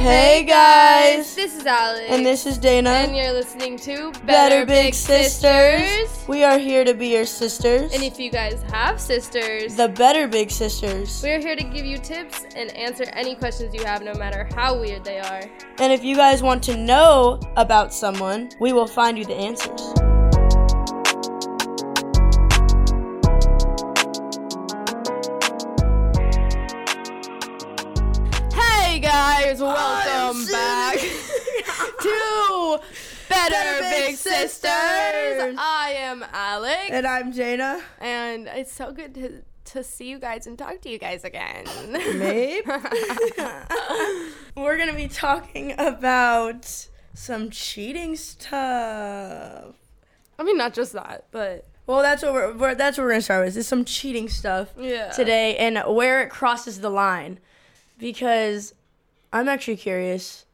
Hey guys! This is Alex. And this is Dana. And you're listening to Better, Better Big Sisters. We are here to be your sisters. And if you guys have sisters, the Better Big Sisters. we're here to give you tips and answer any questions you have, no matter how weird they are. And if you guys want to know about someone, we will find you the answers. Hey guys, welcome back to Better, Better Big Big Sisters. Sisters. I am Alex, And I'm Dana. and it's so good to to see you guys and talk to you guys again. Maybe. We're going to be talking about some cheating stuff. I mean, not just that, but Well, that's what we're, we're that's what we're gonna start with. Is some cheating stuff yeah. today and where it crosses the line, because I'm actually curious.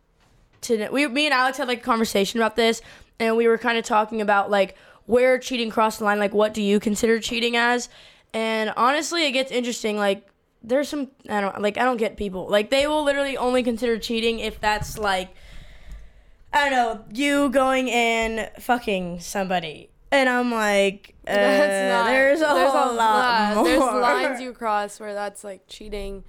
To we, me and Alex had like a conversation about this, and we were kind of talking about like where cheating crossed the line. Like, what do you consider cheating as? And honestly, it gets interesting. Like, there's some I don't like I don't get people like they will literally only consider cheating if that's like I don't know you going and fucking somebody. And I'm like, uh, That's not- there's a there's whole lot more. There's lines you cross where that's like cheating.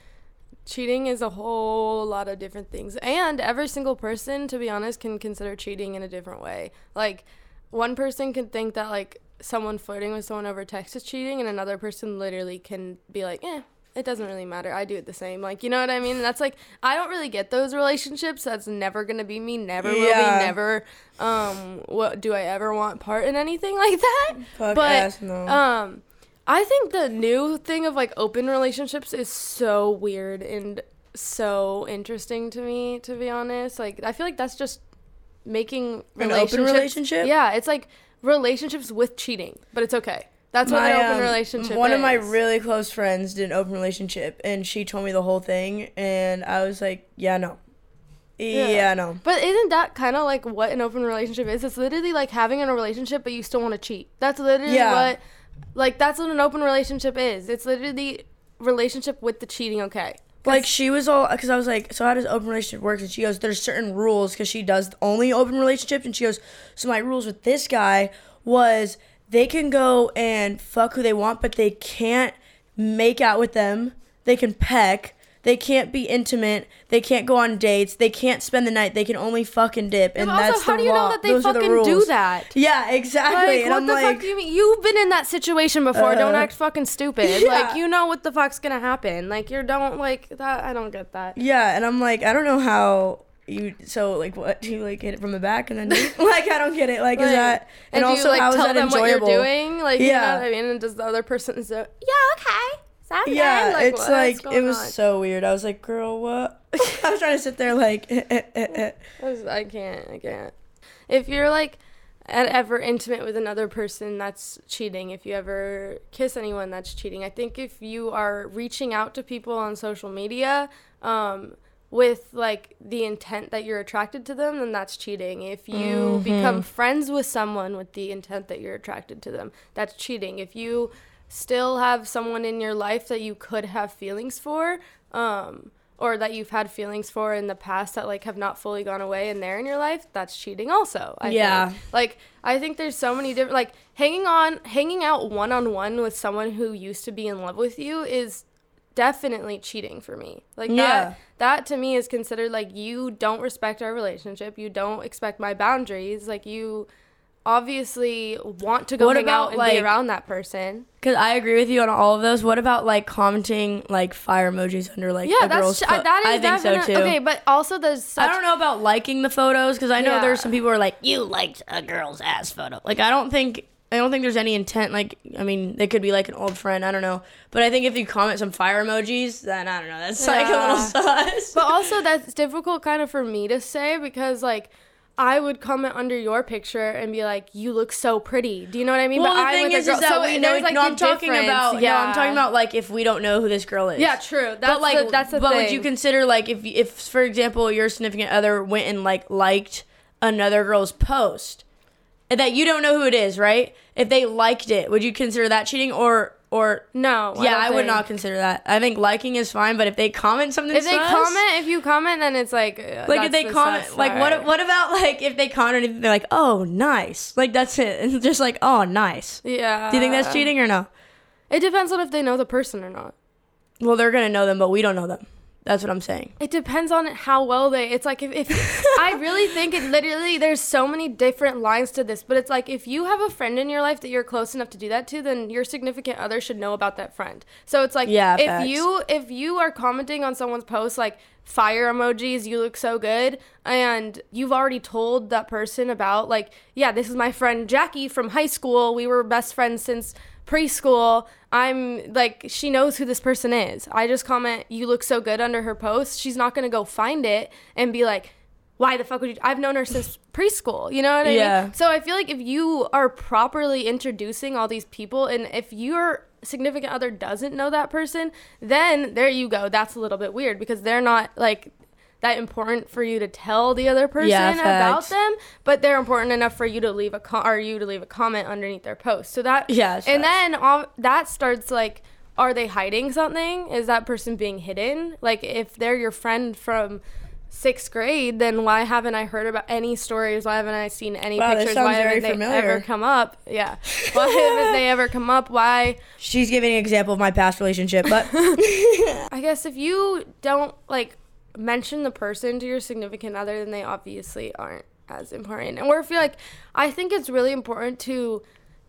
Cheating is a whole lot of different things, and every single person, to be honest, can consider cheating in a different way. Like, one person can think that like someone flirting with someone over text is cheating, and another person literally can be like, eh. It doesn't really matter. I do it the same. Like, you know what I mean? That's like I don't really get those relationships. That's never gonna be me. Never will Yeah. be. Never. Um, what do I ever want part in anything like that? Fuck but ass no. um, I think the new thing of like open relationships is so weird and so interesting to me. To be honest, like I feel like that's just making An open relationship? Yeah, it's like relationships with cheating, but it's okay. That's what My, an open um, relationship One is. of my really close friends did an open relationship, and she told me the whole thing, and I was like, yeah, no. Yeah, no. But isn't that kind of like what an open relationship is? It's literally like having a relationship, but you still want to cheat. That's literally Yeah. what, like, that's what an open relationship is. It's literally relationship with the cheating. Okay. Like she was all because I was like, so how does open relationship work? And she goes, there's certain rules because she does only open relationships, and she goes, so my rules with this guy was they can go and fuck who they want, but they can't make out with them. They can peck. They can't be intimate. They can't go on dates. They can't spend the night. They can only fucking dip, and also, that's how the do you know that they Those are the fucking do that? Yeah, exactly. Like, and what I'm the like, fuck do you mean? You've been in that situation before. don't Uh, act fucking stupid. yeah. Like, you know what the fuck's gonna happen. Like, you don't, like, that. I don't get that. Yeah, and I'm like, I don't know how you. So like, what do you like hit it from the back and then like I don't get it. Like, is that and, do also you, like, how is that them enjoyable? what you're doing? Like, you know Yeah. I mean? And does the other person say, yeah, okay. Good." Yeah, Like, it's like it was on? so weird. I was like, girl, what? I was trying to sit there like, eh, eh, eh, I was- I can't. I can't. If you're like ever intimate with another person, that's cheating. If you ever kiss anyone, that's cheating. I think if you are reaching out to people on social media, um, with like the intent that you're attracted to them, then that's cheating. If you mm-hmm. become friends with someone with the intent that you're attracted to them, that's cheating. If you still have someone in your life that you could have feelings for, um, or that you've had feelings for in the past that like have not fully gone away and they're in your life, that's cheating also. I Yeah. think. Like I think there's so many different like hanging on hanging out one on one with someone who used to be in love with you is definitely cheating for me. Like Yeah. that that to me is considered like you don't respect our relationship. You don't expect my boundaries. Like you obviously want to go What hang about, out and like- be around that person. because I agree with you on all of those. What about like commenting like fire emojis under like Yeah, a that's girl's ch- pho- that is I think so too. Okay, but also there's such I don't know about liking the photos because I know Yeah. there's some people who are like, you liked a girl's ass photo. Like I don't think I don't think there's any intent. Like I mean, they could be like an old friend. I don't know, but I think if you comment some fire emojis, then I don't know. That's like a little Yeah. sus. but also that's difficult kind of for me to say because like I would comment under your picture and be like, "You look so pretty." Do you know what I mean? well, but the I'm thing is, girl- is that so we know. like, no, I'm talking difference. about. Yeah, I'm talking about like if we don't know who this girl is. Yeah, true. That's but like, the, that's the but thing. would you consider like if if for example your significant other went and like liked another girl's post that you don't know who it is, right? If they liked it, would you consider that cheating or or No. yeah, don't I, would not consider that. I think liking is fine, but if they comment something, If they comment, if you comment, then it's like. uh, like if they the comment, like what what about like if they comment anything, they're like, oh, nice, like that's it, and just like, oh, nice. Yeah. Do you think that's cheating or no? It depends on if they know the person or not. Well, they're gonna know them, but we don't know them. That's what I'm saying. It depends on how well they. It's like if, if I really think it literally. There's so many different lines to this, but it's like if you have a friend in your life that you're close enough to do that to, then your significant other should know about that friend. So it's like Yeah, if facts. you if you are commenting on someone's post like fire emojis, you look so good, and you've already told that person about like yeah, this is my friend Jackie from high school. We were best friends since preschool. I'm like, she knows who this person is. I just comment, you look so good under her post. She's not going to go find it and be like, why the fuck would you? I've known her since preschool. You know what I Yeah. mean? So I feel like if you are properly introducing all these people and if your significant other doesn't know that person, then there you go. That's a little bit weird because they're not like that important for you to tell the other person Yeah, about them, but they're important enough for you to leave a com- or you to leave a comment underneath their post. So that Yeah, and facts. then all, that starts like, are they hiding something? Is that person being hidden? Like if they're your friend from sixth grade, then why haven't I heard about any stories? Why haven't I seen any Wow, pictures? Why haven't they familiar. ever come up? Yeah, why haven't they ever come up? Why? She's giving an example of my past relationship, but I guess if you don't like mention the person to your significant other, then they obviously aren't as important. And where I feel like I think it's really important to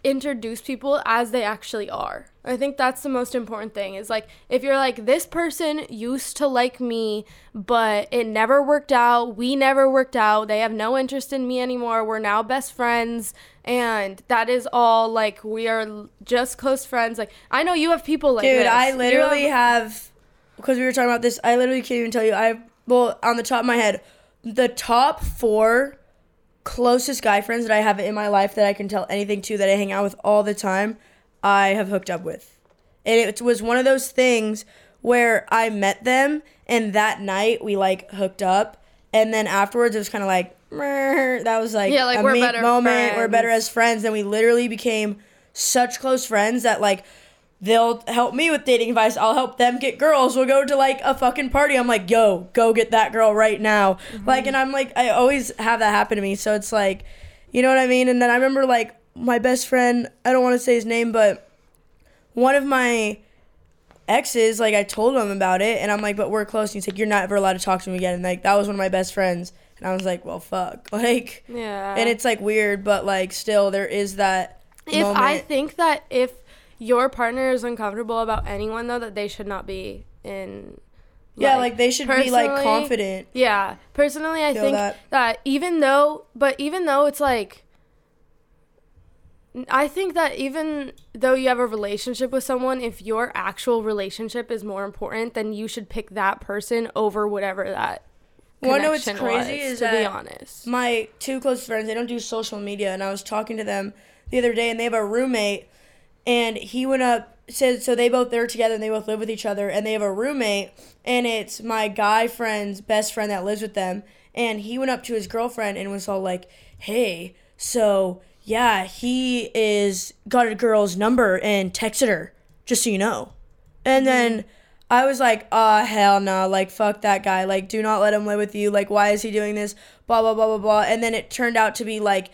introduce people as they actually are. I think that's the most important thing is like if you're like this person used to like me but it never worked out, we never worked out, they have no interest in me anymore, we're now best friends and that is all like we are just close friends. Like I know you have people like dude, this. I literally have- have because we were talking about this. I literally can't even tell you. I well on the top of my head, the top four closest guy friends that I have in my life that I can tell anything to that I hang out with all the time, I have hooked up with. And it was one of those things where I met them and that night we like hooked up and then afterwards it was kind of like that was like Yeah, like, a we're better moment we're better as friends and we literally became such close friends that like they'll help me with dating advice. I'll help them get girls. We'll go to like a fucking party. I'm like, yo, go get that girl right now. Mm-hmm. Like, and I'm like, I always have that happen to me. So it's like, you know what I mean? And then I remember like my best friend, I don't want to say his name, but one of my exes, like I told him about it and I'm like, but we're close. And he's like, you're not ever allowed to talk to him again. And like, that was one of my best friends. And I was like, well, fuck. Like, Yeah. and it's like weird, but like still there is that if moment. I think that if your partner is uncomfortable about anyone though that they should not be in yeah, like they should be like confident. Yeah, personally, I Feel think that. that. even though, but even though it's like, I think that even though you have a relationship with someone, if your actual relationship is more important, then you should pick that person over whatever that. Know what's connection crazy was, is to be honest. my two close friends they don't do social media and i was talking to them the other day and they have a roommate and he went up said so they both they're together and they both live with each other and they have a roommate and it's my guy friend's best friend that lives with them and he went up to his girlfriend and was all like hey so yeah he is got a girl's number and texted her just so you know and then I was like, ah, hell no, like, fuck that guy. Like, do not let him live with you. Like, why is he doing this? Blah, blah, blah, blah, blah. And then it turned out to be like,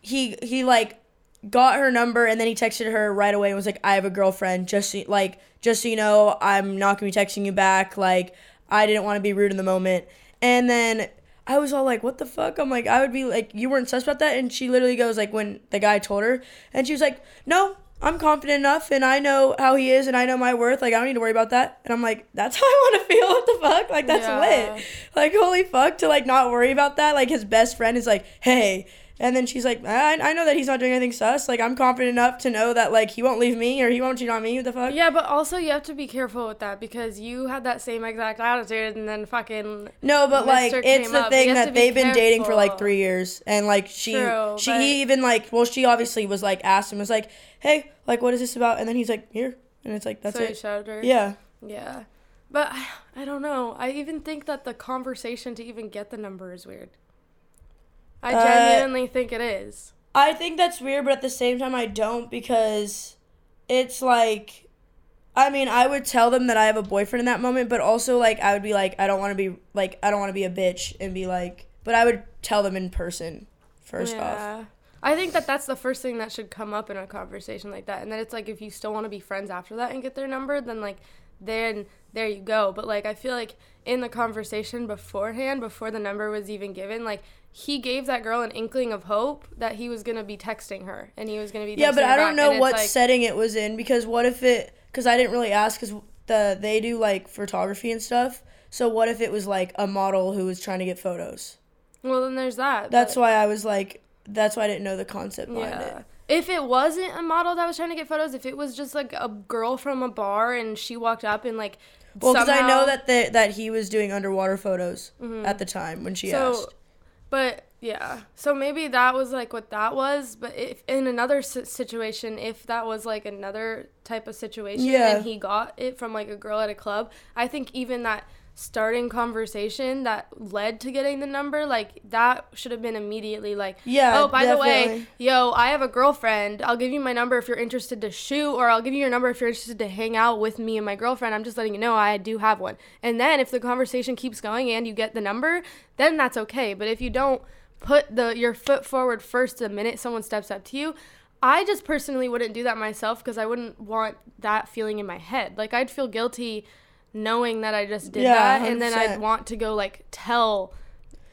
he, he, like, got her number and then he texted her right away and was like, I have a girlfriend. Just, so, like, just so you know, I'm not gonna be texting you back. Like, I didn't want to be rude in the moment. And then I was all like, what the fuck? I'm like, I would be like, you weren't sus about that? And she literally goes, like, when the guy told her, and she was like, no, I'm confident enough and I know how he is and I know my worth. Like, I don't need to worry about that. And I'm like, that's how I want to feel. What the fuck? Like, that's Yeah. lit. Like, holy fuck, to like not worry about that. Like, his best friend is like, hey. And then she's like, I, I know that he's not doing anything sus. Like, I'm confident enough to know that, like, he won't leave me or he won't cheat on me. What the fuck? Yeah, but also you have to be careful with that because you had that same exact attitude and then fucking No, but like Mr. it's came the up. thing that be they've been dating for like three years, and like she, True, she but- even like, well, she obviously was like asked him, was like, hey, like what is this about? And then he's like, here, and it's like that's so he it. showed her. Yeah, Yeah. But I, I don't know. I even think that the conversation to even get the number is weird. I Uh, genuinely think it is. I think that's weird, but at the same time, I don't because it's like I mean, I would tell them that I have a boyfriend in that moment, but also like I would be like I don't want to be like I don't want to be a bitch and be like but I would tell them in person first off. I think that that's the first thing that should come up in a conversation like that. And then it's like if you still want to be friends after that and get their number, then like then there you go. But like I feel like in the conversation beforehand, before the number was even given, like he gave that girl an inkling of hope that he was gonna be texting her and he was gonna be Yeah, but I don't know what like- setting it was in because what if it cuz I didn't really ask cuz the they do like photography and stuff. So what if it was like a model who was trying to get photos? Well, then there's that. That's but- why I was like that's why I didn't know the concept behind it. If it wasn't a model that was trying to get photos, if it was just like a girl from a bar and she walked up and like Well, because I know that the, that he was doing underwater photos at the time when she Mm-hmm. so, asked. But yeah, so maybe that was like what that was. But if in another situation, if that was like another type of situation Yeah. and he got it from like a girl at a club, I think even that starting conversation that led to getting the number, like that should have been immediately like, Yeah, oh, by the way, yo, I have a girlfriend. I'll give you my number if you're interested to shoot, or I'll give you your number if you're interested to hang out with me and my girlfriend. I'm just letting you know I do have one. And then if the conversation keeps going and you get the number, then that's okay. But if you don't put the your foot forward first the minute someone steps up to you, I just personally wouldn't do that myself because I wouldn't want that feeling in my head. Like I'd feel guilty knowing that I just did Yeah, that, and then I'd want to go like tell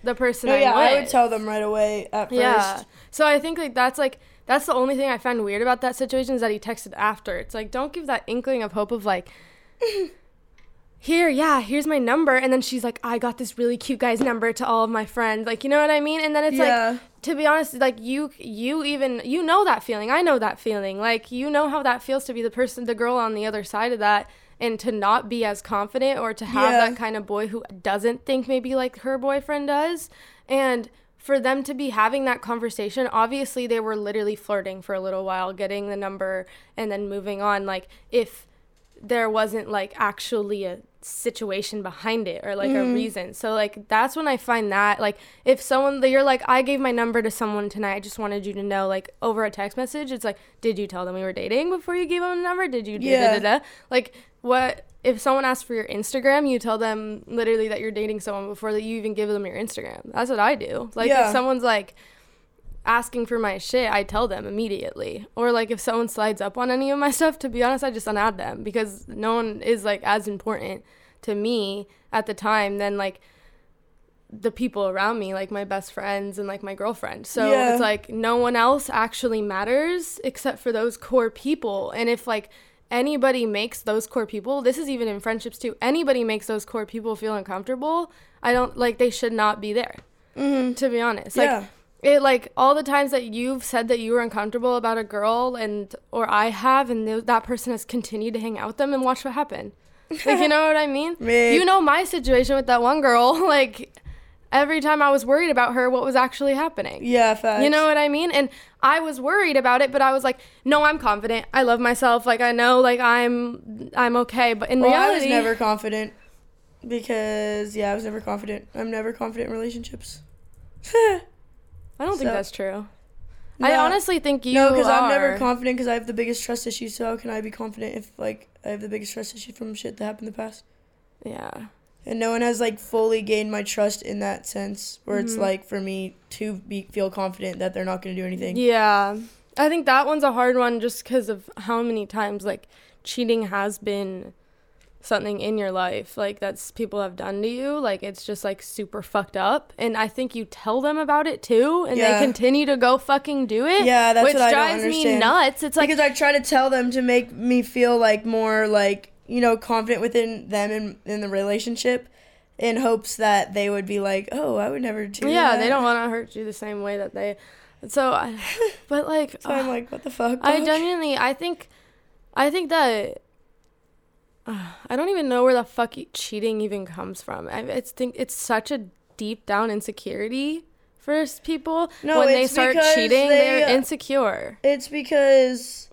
the person No, I'm yeah, I would tell them right away at first. Yeah. So I think like that's like that's the only thing I find weird about that situation is that he texted after. It's like don't give that inkling of hope of like here, yeah, here's my number and then she's like I got this really cute guy's number to all of my friends. Like, you know what I mean? And then it's Yeah. like to be honest, like you you even you know that feeling. I know that feeling. Like you know how that feels to be the person the girl on the other side of that and to not be as confident or to have Yeah. that kind of boy who doesn't think maybe like her boyfriend does. And for them to be having that conversation, obviously they were literally flirting for a little while, getting the number and then moving on. Like if there wasn't like actually a situation behind it or like Mm-hmm. a reason. So like that's when I find that like if someone you're like I gave my number to someone tonight, I just wanted you to know like over a text message, it's like did you tell them we were dating before you gave them a number? Did you Yeah. da, da, da? like what if someone asks for your Instagram, you tell them literally that you're dating someone before that you even give them your Instagram. That's what I do. Like Yeah. if someone's like asking for my shit, I tell them immediately. Or like if someone slides up on any of my stuff, to be honest, I just unadd them because no one is like as important to me at the time than like the people around me, like my best friends and like my girlfriend. So Yeah. it's like no one else actually matters except for those core people. And if like anybody makes those core people, this is even in friendships too, anybody makes those core people feel uncomfortable, I don't like they should not be there. Mm-hmm. To be honest. Like Yeah. it like all the times that you've said that you were uncomfortable about a girl and or I have and th- that person has continued to hang out with them and watch what happened. Like you know what I mean? You know my situation with that one girl like every time I was worried about her what was actually happening. Yeah, facts. You know what I mean? And I was worried about it, but I was like, "No, I'm confident. I love myself. Like I know like I'm I'm okay." But in well, reality, I was never confident because yeah, I was never confident. I'm never confident in relationships. I don't think that's true. I honestly think you no, because. I'm never confident because I have the biggest trust issues. So how can I be confident if like I have the biggest trust issue from shit that happened in the past? yeah. And no one has like fully gained my trust in that sense, where it's Mhm. like for me to be feel confident that they're not going to do anything. Yeah. I think that one's a hard one just because of how many times like cheating has been something in your life like that's people have done to you like it's just like super fucked up and i think you tell them about it too and Yeah. they continue to go fucking do it Yeah, that's which what I don't drives me nuts it's like because I try to tell them to make me feel like more like you know confident within them in in the relationship, in hopes that they would be like, oh, I would never do. yeah that. they don't want to hurt you the same way that they so I, but like So I'm like, what the fuck? I dog? genuinely, I think, I think that uh, I don't even know where the fuck cheating even comes from. I it's think it's such a deep down insecurity for people No, when they start cheating. they, They're uh, insecure. It's because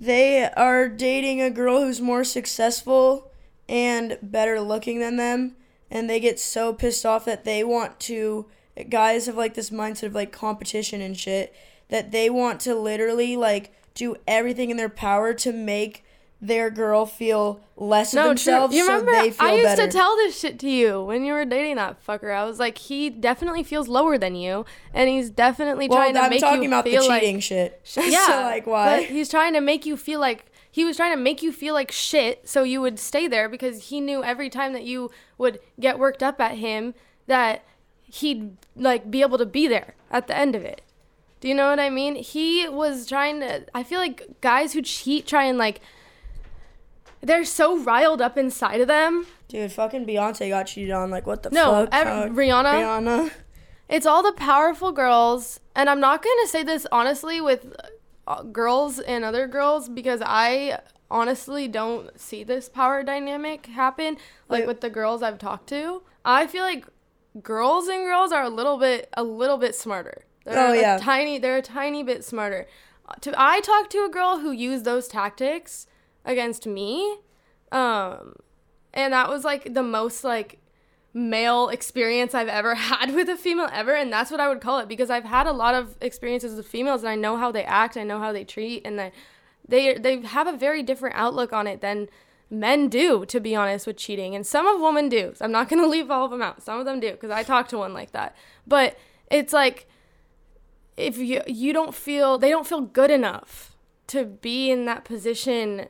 they are dating a girl who's more successful and better looking than them, and they get so pissed off that they want to. Guys have like this mindset of like competition and shit that they want to literally like do everything in their power to make their girl feel less No, of true. themselves You so remember they feel I used better. to tell this shit to you when you were dating that fucker. I was like, he definitely feels lower than you, and he's definitely well, trying to I'm make talking about the feel like cheating shit. yeah, so like why? But he's trying to make you feel like he was trying to make you feel like shit, so you would stay there because he knew every time that you would get worked up at him that he'd like be able to be there at the end of it. Do you know what I mean? He was trying to. I feel like guys who cheat try and like. They're so riled up inside of them. Dude, fucking Beyonce got cheated on. Like what the No, fuck? ev- How- Rihanna. Rihanna. It's all the powerful girls, and I'm not going to say this honestly with uh, girls and other girls because I honestly don't see this power dynamic happen like Wait. with the girls I've talked to. I feel like girls and girls are a little bit a little bit smarter. They're Oh, a yeah. tiny they're a tiny bit smarter. Uh, To I talked to a girl who used those tactics against me. Um and that was like the most like male experience I've ever had with a female ever and that's what I would call it because I've had a lot of experiences with females and I know how they act, I know how they treat and that they they have a very different outlook on it than men do to be honest with cheating and some of women do. So I'm not going to leave all of them out. Some of them do because I talked to one like that. But it's like if you you don't feel they don't feel good enough to be in that position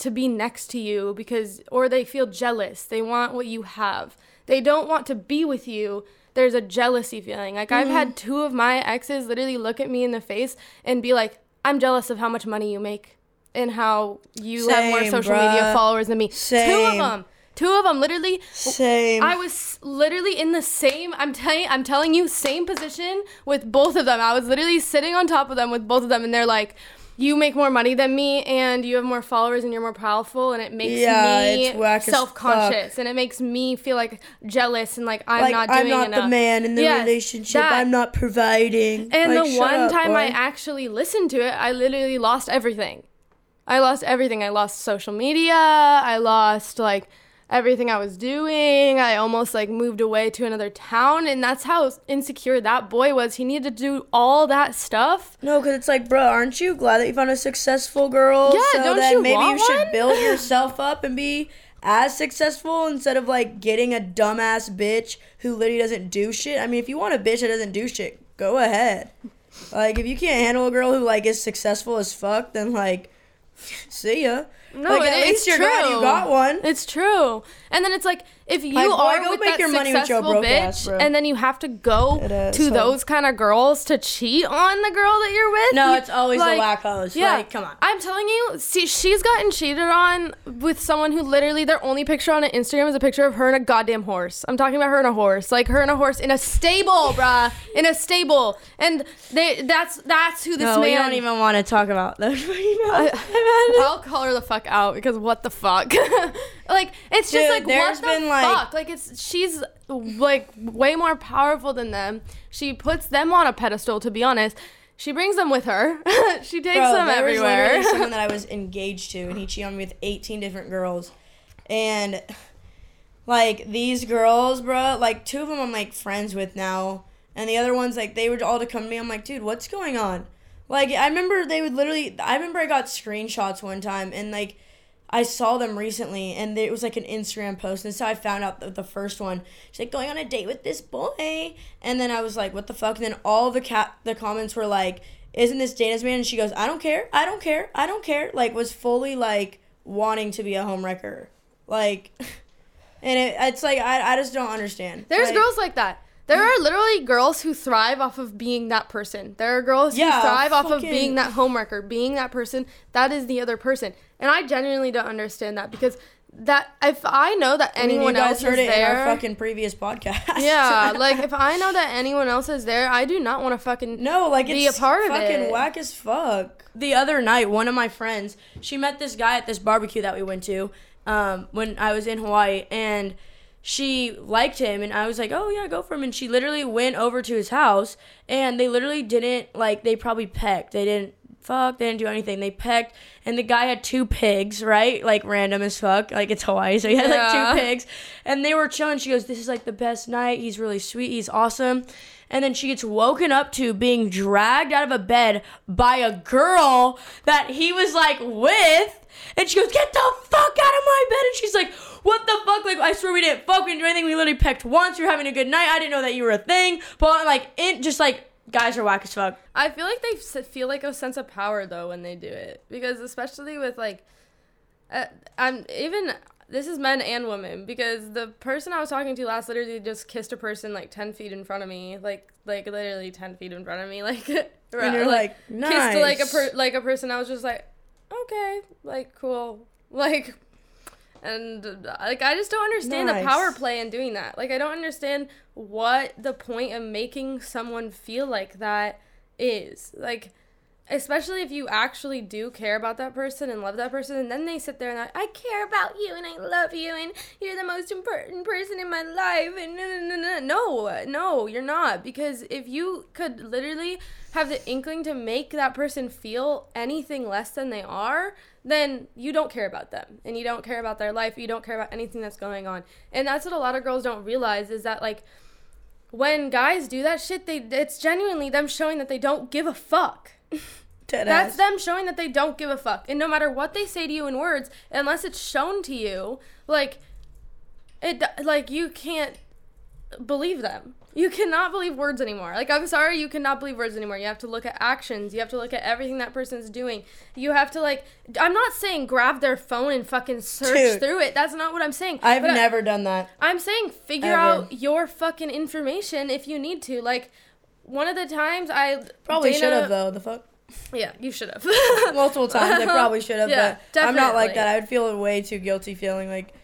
to be next to you because or they feel jealous. They want what you have. They don't want to be with you. There's a jealousy feeling. Like I've had mm-hmm. two of my exes literally look at me in the face and be like, "I'm jealous of how much money you make and how you have more Same, social media followers than me." Same. Two of them. Two of them literally Same. I was literally in the same. I'm telling. I'm telling you, same position with both of them. I was literally sitting on top of them with both of them, and they're like, "You make more money than me, and you have more followers, and you're more powerful, and it makes Yeah, me it's whack as self-conscious, and it makes me feel like jealous and like I'm like not doing I'm not enough." the man in the Yes, relationship. that. I'm not providing. And Like, the one up, time I actually listened to it, I literally lost everything. I lost everything. I lost social media. I lost like everything I was doing. I almost like moved away to another town, and that's how insecure that boy was. He needed to do all that stuff. No, because it's like, bro, aren't you glad that you found a successful girl? Yeah, so don't then you maybe want you should one? build yourself up and be as successful instead of like getting a dumbass bitch who literally doesn't do shit. I mean, if you want a bitch that doesn't do shit, go ahead. Like, if you can't handle a girl who like is successful as fuck, then like, see ya. No, like, it- it's you're glad you got one. It's true. And then it's like if you Like, are with make that your money with successful bitch, ass, and then you have to go is, to so- those kind of girls to cheat on the girl that you're with. No, you- it's always like, the whack hoes. Yeah, Like, come on. I'm telling you, see, she's gotten cheated on with someone who literally their only picture on Instagram is a picture of her and a goddamn horse. I'm talking about her and a horse, like her and a horse in a stable, bruh, in a stable, and they that's that's who this No, man. we don't even want to talk about know, I, I'll call her the fuck out because what the fuck? like it's just Dude, like what the been, fuck? Like it's she's like way more powerful than them. She puts them on a pedestal. To be honest, she brings them with her. she takes Bro, them there was everywhere. literally someone that I was engaged to, and he cheated on me with 18 different girls. And, like, these girls, bro, like, two of them I'm, like, friends with now. And the other ones, like, they would all to come to me. I'm like, dude, what's going on? Like, I remember they would literally, I remember I got screenshots one time, and, like, I saw them recently, and it was like an Instagram post, and so I found out the, the first one. She's like going on a date with this boy, and then I was like, "What the fuck?" And then all the cat the comments were like, "Isn't this Dana's man?" And she goes, "I don't care, I don't care, I don't care." Like was fully like wanting to be a homewrecker, like, and it, it's like I, I just don't understand. There's Like, girls like that. There are literally girls who thrive off of being that person. There are girls Yeah, who thrive off of being that homewrecker, being that person. That is the other person. And I genuinely don't understand that because that if I know that anyone I mean, anyone you guys else heard is it in our there, fucking previous podcast. yeah, like if I know that anyone else is there, I do not want to fucking No, like be a part of it. fucking whack as fuck. The other night, one of my friends, she met this guy at this barbecue that we went to um, when I was in Hawaii, and she liked him, and I was like, "Oh yeah, go for him." And she literally went over to his house, and they literally didn't like. They probably pecked. They didn't fuck. They didn't do anything. They pecked, and the guy had two pigs, right? Like random as fuck. Like it's Hawaii, so he had Yeah. like two pigs, and they were chilling. She goes, "This is like the best night. He's really sweet. He's awesome." and then she gets woken up to being dragged out of a bed by a girl that he was like with. And she goes, Get the fuck out of my bed. And she's like, What the fuck? Like, I swear we didn't fuck, we didn't do anything. We literally pecked once. We were having a good night. I didn't know that you were a thing. But like, it just like, guys are whack as fuck. I feel like they feel like a sense of power though when they do it because especially with like, uh, I'm even this is men and women because the person I was talking to last literally just kissed a person like ten feet in front of me, like like literally ten feet in front of me, like And you're like, nice. kissed like a per- like a person. I was just like, okay, like cool, like. And like I just don't understand Nice. the power play in doing that. Like I don't understand what the point of making someone feel like that is. Like especially if you actually do care about that person and love that person and then they sit there and like, I care about you and I love you and you're the most important person in my life and no no no no no no you're not because if you could literally have the inkling to make that person feel anything less than they are then you don't care about them. And you don't care about their life. You don't care about anything that's going on. And that's what a lot of girls don't realize is that like when guys do that shit they it's genuinely them showing that they don't give a fuck. That's them showing that they don't give a fuck. And no matter what they say to you in words, unless it's shown to you, like it like you can't believe them. You cannot believe words anymore. Like I'm sorry, you cannot believe words anymore. You have to look at actions. You have to look at everything that person's doing. You have to like I'm not saying grab their phone and fucking search Dude. through it. That's not what I'm saying. I've But I- never done that. I'm saying figure Ever. out your fucking information if you need to. Like one of the times I Probably should have though. The fuck. Yeah, you should have. Multiple times. I probably should have, Yeah, but I'm not like that. I would feel way too guilty feeling like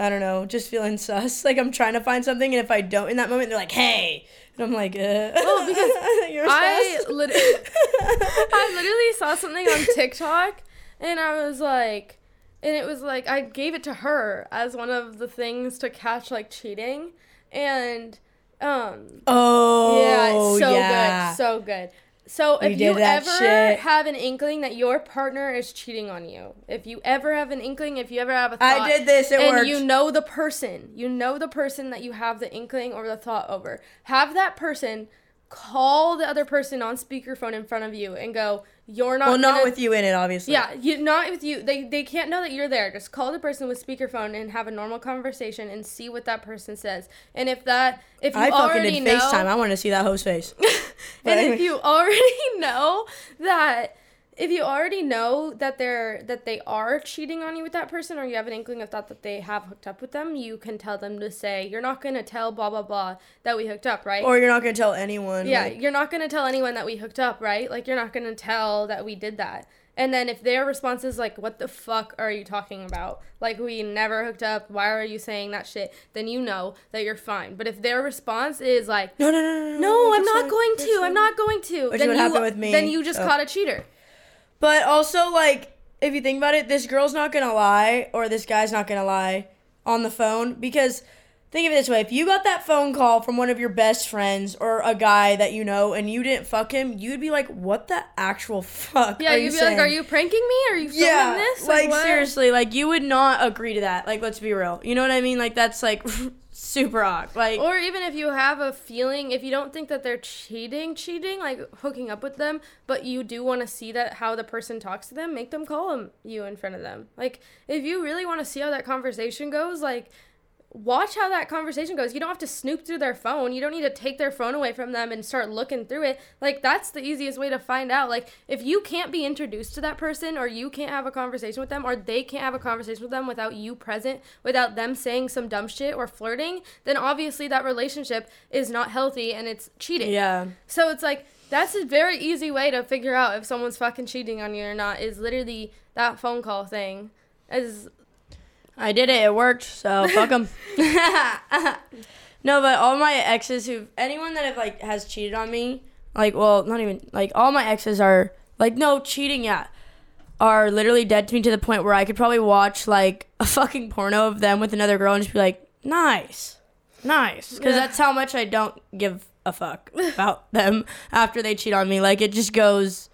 I don't know, just feeling sus. Like I'm trying to find something, and if I don't in that moment, they're like, "Hey," and I'm like, uh, Well, because you're I lit- I literally saw something on TikTok and I was like, and it was like, I gave it to her as one of the things to catch like cheating. And, um, oh, yeah, it's so yeah. good. So good. So if you ever shit. have an inkling that your partner is cheating on you, if you ever have an inkling, if you ever have a thought, I did this. And worked. you know the person, you know the person that you have the inkling or the thought over. Have that person call the other person on speakerphone in front of you and go, "You're not." well, not gonna- with you in it, obviously. Yeah, you not with you. They they can't know that you're there. Just call the person with speakerphone and have a normal conversation and see what that person says. And if that if you I fucking already did know, FaceTime. I want to see that host face. And if you already know that if you already know that they're that they are cheating on you with that person or you have an inkling of thought that they have hooked up with them you can tell them to say you're not going to tell blah blah blah that we hooked up right or you're not gonna tell anyone. yeah like- you're not going to tell anyone that we hooked up right like you're not going to tell that we did that and then if their response is like what the fuck are you talking about like we never hooked up why are you saying that shit then you know that you're fine but if their response is like no, no, no, no, no, no I'm not fine, going to. I'm not going to. Then you, happened with me. Then you just Oh. caught a cheater. But also, like, if you think about it, this girl's not gonna lie, or this guy's not gonna lie on the phone because think of it this way: if you got that phone call from one of your best friends or a guy that you know, and you didn't fuck him, you'd be like, "What the actual fuck?" Yeah, are you'd you be saying? like, "Are you pranking me? Are you filming Yeah, this? like, what?" seriously, like you would not agree to that. Like, let's be real. You know what I mean? Like that's like super odd. Like, Or even if you have a feeling, if you don't think that they're cheating, cheating, like hooking up with them, but you do want to see that how the person talks to them, make them call them you in front of them. Like, if you really want to see how that conversation goes, like, watch how that conversation goes. You don't have to snoop through their phone. You don't need to take their phone away from them and start looking through it. Like that's the easiest way to find out. Like if you can't be introduced to that person or you can't have a conversation with them or they can't have a conversation with them without you present, without them saying some dumb shit or flirting, then obviously that relationship is not healthy and it's cheating. yeah, So it's like that's a very easy way to figure out if someone's fucking cheating on you or not is literally that phone call thing. Is I did it. It worked. So fuck them. no, but all my exes who, anyone that have like has cheated on me, like, well, not even like all my exes are like, no cheating, yeah, are literally dead to me to the point where I could probably watch like a fucking porno of them with another girl and just be like, nice, nice, because Yeah. that's how much I don't give a fuck about them after they cheat on me. Like it just goes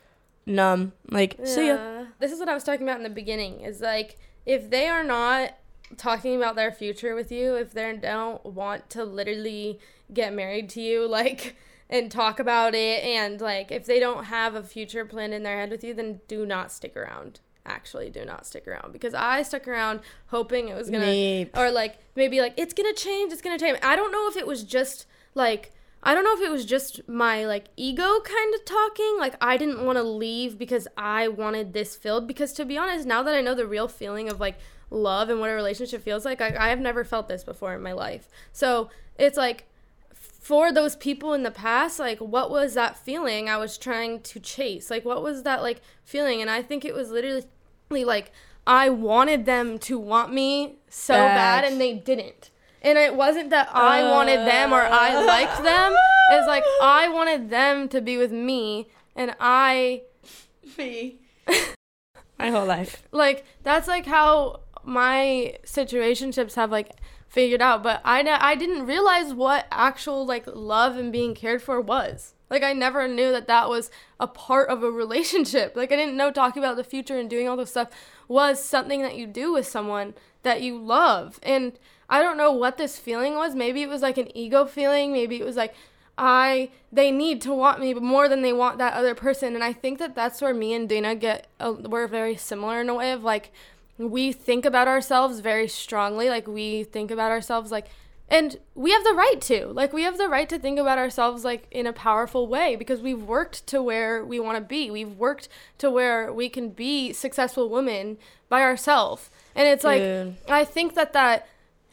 numb. Like see ya. This is what I was talking about in the beginning. Is like if they are not talking about their future with you, if they don't want to literally get married to you, like and talk about it and like if they don't have a future plan in their head with you then do not stick around. Actually do not stick around. Because i stuck around hoping it was gonna Me. or like maybe like it's gonna change it's gonna change. I don't know if it was just like i don't know if it was just my like ego kind of talking like i didn't want to leave because i wanted this filled because to be honest now that i know the real feeling of like love and what a relationship feels like i, I have never felt this before in my life. So it's like for those people in the past like what was that feeling i was trying to chase? Like what was that like feeling? And i think it was literally like i wanted them to want me so bad and they didn't and it wasn't that i wanted them or i uh. liked them. It's like i wanted them to be with me and i Me. My whole life. like that's like how my situationships have like figured out. But I, I didn't realize what actual like love and being cared for was. Like i never knew that that was a part of a relationship. Like i didn't know talking about the future and doing all this stuff was something that you do with someone that you love. And i don't know what this feeling was. Maybe it was like an ego feeling. Maybe it was like I they need to want me more than they want that other person, and I think that that's where me and Dana get uh, we're very similar in a way of like we think about ourselves very strongly, like we think about ourselves like, and we have the right to. Like we have the right to think about ourselves like in a powerful way because we've worked to where we want to be, we've worked to where we can be successful women by ourselves, and it's like Dude. I think that that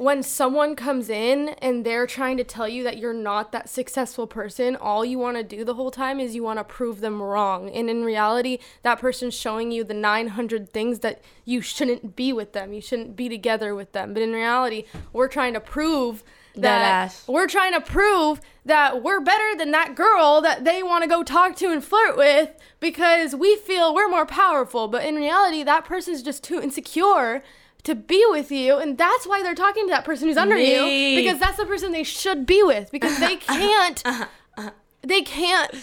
when someone comes in and they're trying to tell you that you're not that successful person, all you want to do the whole time is you want to prove them wrong. And in reality, that person's showing you the 900 things that you shouldn't be with them. You shouldn't be together with them. But in reality, we're trying to prove That that we're trying to prove that we're better than that girl that they want to go talk to and flirt with because we feel we're more powerful. But in reality, that person's just too insecure to be with you. And that's why they're talking to that person who's under Me. you because that's the person they should be with because they uh-huh, uh-huh, can't, uh-huh, they can't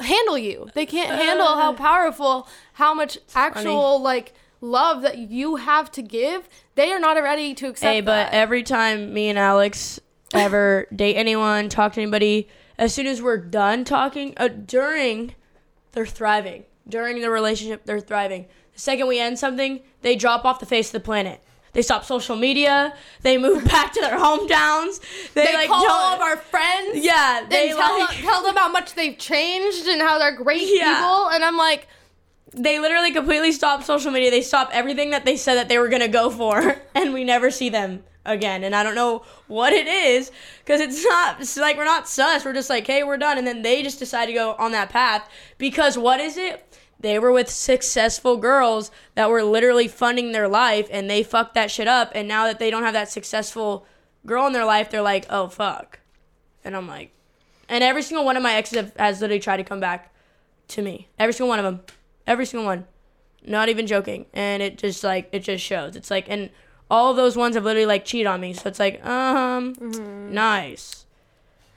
handle you. They can't handle how powerful, how much actual like love that you have to give. They are not ready to accept Hey, but that. every time me and Alex ever date anyone, talk to anybody, as soon as we're done talking, uh, during, they're thriving. During the relationship, they're thriving. Second we end something, they drop off the face of the planet. They stop social media. They move back to their hometowns. They, they like call all of our friends. yeah. They and tell, like them, tell them how much they've changed and how they're great Yeah. people. And I'm like, they literally completely stop social media. They stop everything that they said that they were gonna go for, and we never see them again. And I don't know what it is, because it's not it's like we're not sus. We're just like, hey, we're done, and then they just decide to go on that path because what is it? They were with successful girls that were literally funding their life, and they fucked that shit up. And now that they don't have that successful girl in their life, they're like, oh fuck. And I'm like, and every single one of my exes have, has literally tried to come back to me. Every single one of them. Every single one. Not even joking. And it just like it just shows. It's like and all of those ones have literally like cheated on me. So it's like, um nice.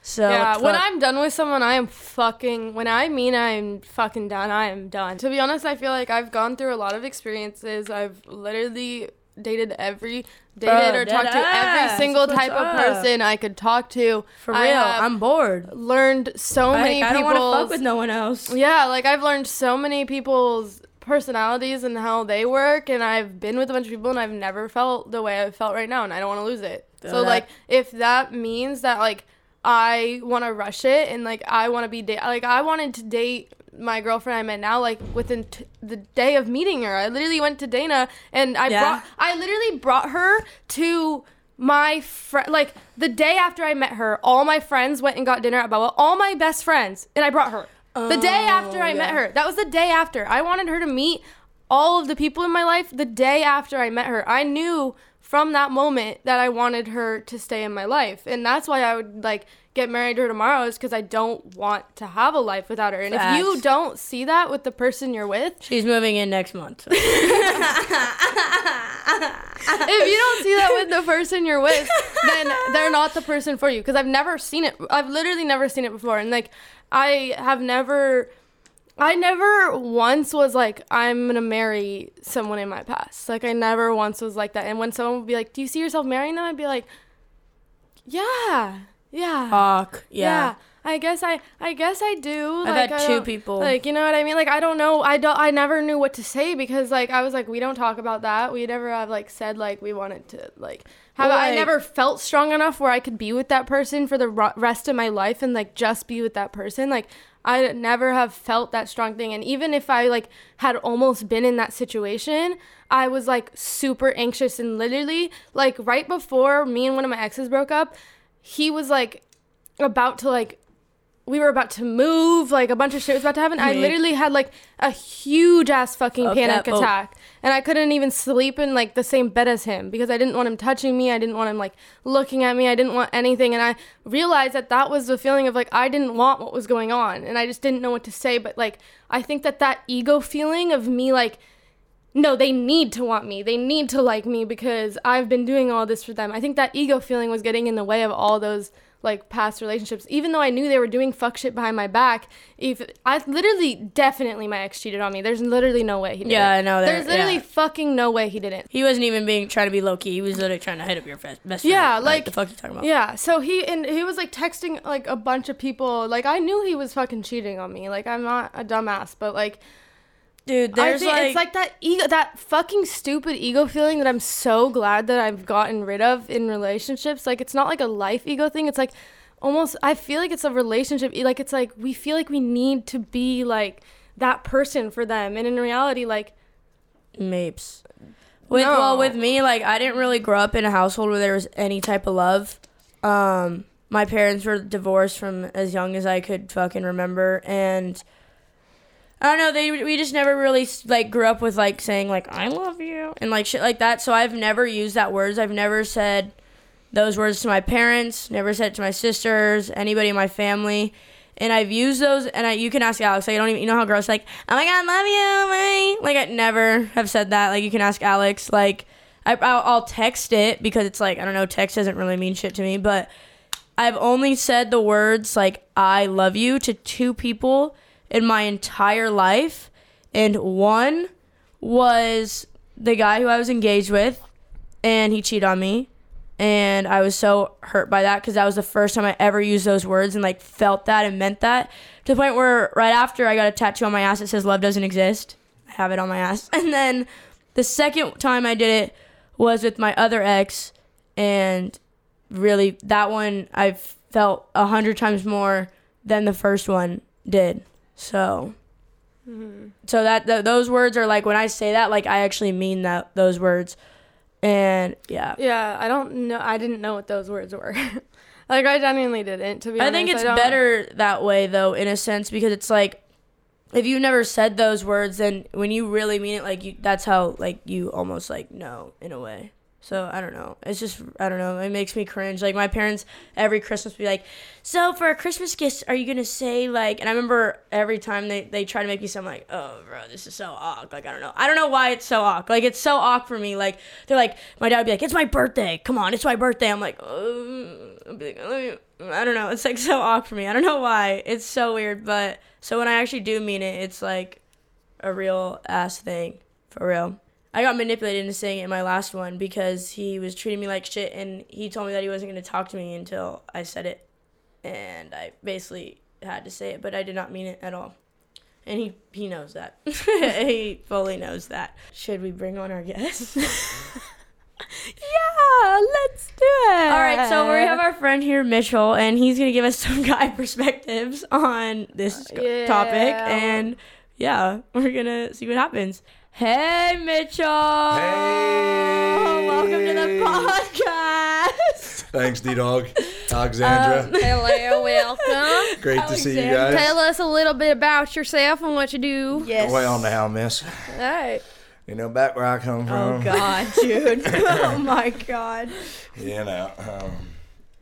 So yeah, when. I'm done with someone, I am fucking. When I mean I'm fucking done, I am done. To be honest, I feel like I've gone through a lot of experiences. I've literally dated every dated Bro, or talked to every single What's type of person I could talk to. for real, I'm bored. learned so many Like, I don't want to fuck with no one else. Yeah, like I've learned so many people's personalities and how they work, and I've been with a bunch of people, and I've never felt the way I felt right now, and I don't want to lose it. Feel so that. like, if that means that like I want to rush it, and like I want to be da- like I wanted to date my girlfriend I met now like within t- the day of meeting her. I literally went to Dana, and I Yeah. brought I literally brought her to my friend like the day after I met her, all my friends went and got dinner at Bubba. All my best friends, and I brought her. the day oh, after I met Oh, her. That was the day after. I wanted her to meet all of the people in my life the day after I met her. I knew from that moment that I wanted her to stay in my life. And that's why I would like get married to her tomorrow is because I don't want to have a life without her. And if you don't see that with the person you're with, She's moving in next month. if you don't see that with the person you're with, then they're not the person for you. Because I've never seen it. I've literally never seen it before. And like, I have never, I never once was like, I'm gonna marry someone in my past. Like, I never once was like that. And when someone would be like, Do you see yourself marrying them? I'd be like, Yeah. Yeah. Awk. Yeah. I guess I I guess I do. I've like, had two people. Like you know what I mean? Like I don't know. I don't. I never knew what to say because like I was like we don't talk about that. We never have like said like we wanted to like. Have Well, I never felt strong enough where I could be with that person for the rest of my life and like just be with that person. Like I never have felt that strong thing. And even if I like had almost been in that situation, I was like super anxious and literally like right before me and one of my exes broke up, he was like about to like we were about to move, like a bunch of shit was about to happen. I literally had like a huge ass fucking Okay, panic oh. attack. And I couldn't even sleep in like the same bed as him because I didn't want him touching me. I didn't want him like looking at me. I didn't want anything. And I realized that that was the feeling of like I didn't want what was going on. And I just didn't know what to say. But like, I think that that ego feeling of me like, no, they need to want me. They need to like me because I've been doing all this for them. I think that ego feeling was getting in the way of all those like past relationships. Even though I knew they were doing fuck shit behind my back, if I literally definitely my ex cheated on me. There's literally no way he did. Yeah, I know that- There's literally yeah. fucking no way he didn't. He wasn't even being trying to be low key. He was literally trying to hit up your best friend. Yeah, like- what the fuck you talking about? Yeah, so he and he was like texting like a bunch of people. Like I knew he was fucking cheating on me. Like I'm not a dumbass, but like dude. There's like, it's like that ego, that fucking stupid ego feeling that I'm so glad that I've gotten rid of in relationships. Like it's not like a life ego thing. It's like almost I feel like it's a relationship. Like it's like we feel like we need to be like that person for them, and in reality, like Mapes. With No. well, with me, like I didn't really grow up in a household where there was any type of love. Um, my parents were divorced from as young as I could fucking remember, and I don't know. They we just never really like grew up with like saying like I love you and like shit like that. So I've never used that words. I've never said those words to my parents. Never said it to my sisters, anybody in my family. And I've used those, and I, you can ask Alex. I don't even, you know how girls like, oh my god, I love you, right? Like, I never have said that. Like, you can ask Alex. Like, I, I'll text it because it's like, I don't know, text doesn't really mean shit to me. But I've only said the words like, I love you to two people in my entire life. And one was the guy who I was engaged with, and he cheated on me and I was so hurt by that because that was the first time I ever used those words and like felt that and meant that to the point where right after I got a tattoo on my ass that says love doesn't exist. I have it on my ass. And then the second time I did it was with my other ex and really that one I felt a hundred times more than the first one did. So mm-hmm. so that th- those words are like when I say that like I actually mean that those words. And yeah. yeah, I don't know. I didn't know what those words were. like I genuinely didn't. To be honest, I honest, think it's don't- better that way though, in a sense, because it's like if you never said those words, then when you really mean it, like you, that's how like you almost like know in a way. So I don't know. It's just I don't know. It makes me cringe. Like my parents every Christmas be like, "So for a Christmas gift, are you gonna say like?" And I remember every time they they try to make me sound like, "Oh, bro, this is so awkward." Like I don't know. I don't know why it's so awkward. Like it's so awkward for me. Like they're like, my dad would be like, "It's my birthday. Come on, it's my birthday." I'm like, oh. I'd be like, "I. I don't know. It's like so awkward for me. I don't know why. It's so weird. But so when I actually do mean it, it's like a real ass thing for real. I got manipulated into saying it in my last one because he was treating me like shit and he told me that he wasn't going to talk to me until I said it. And I basically had to say it, but I did not mean it at all. And he, he knows that. he fully knows that. Should we bring on our guest? Yeah, let's do it. all right, so we have our friend here, Mitchell, and he's going to give us some guy perspectives on this uh, Yeah. topic. And yeah, we're going to see what happens. Hey, Mitchell. Hey. Welcome to the podcast. Thanks, D Dog. Alexandra. Um, Hello, welcome. Great to see you guys. Tell us a little bit about yourself and what you do. Yes. Well now, miss. All right. You know, back where I come from. Oh. God, dude. oh my God. You know. Um,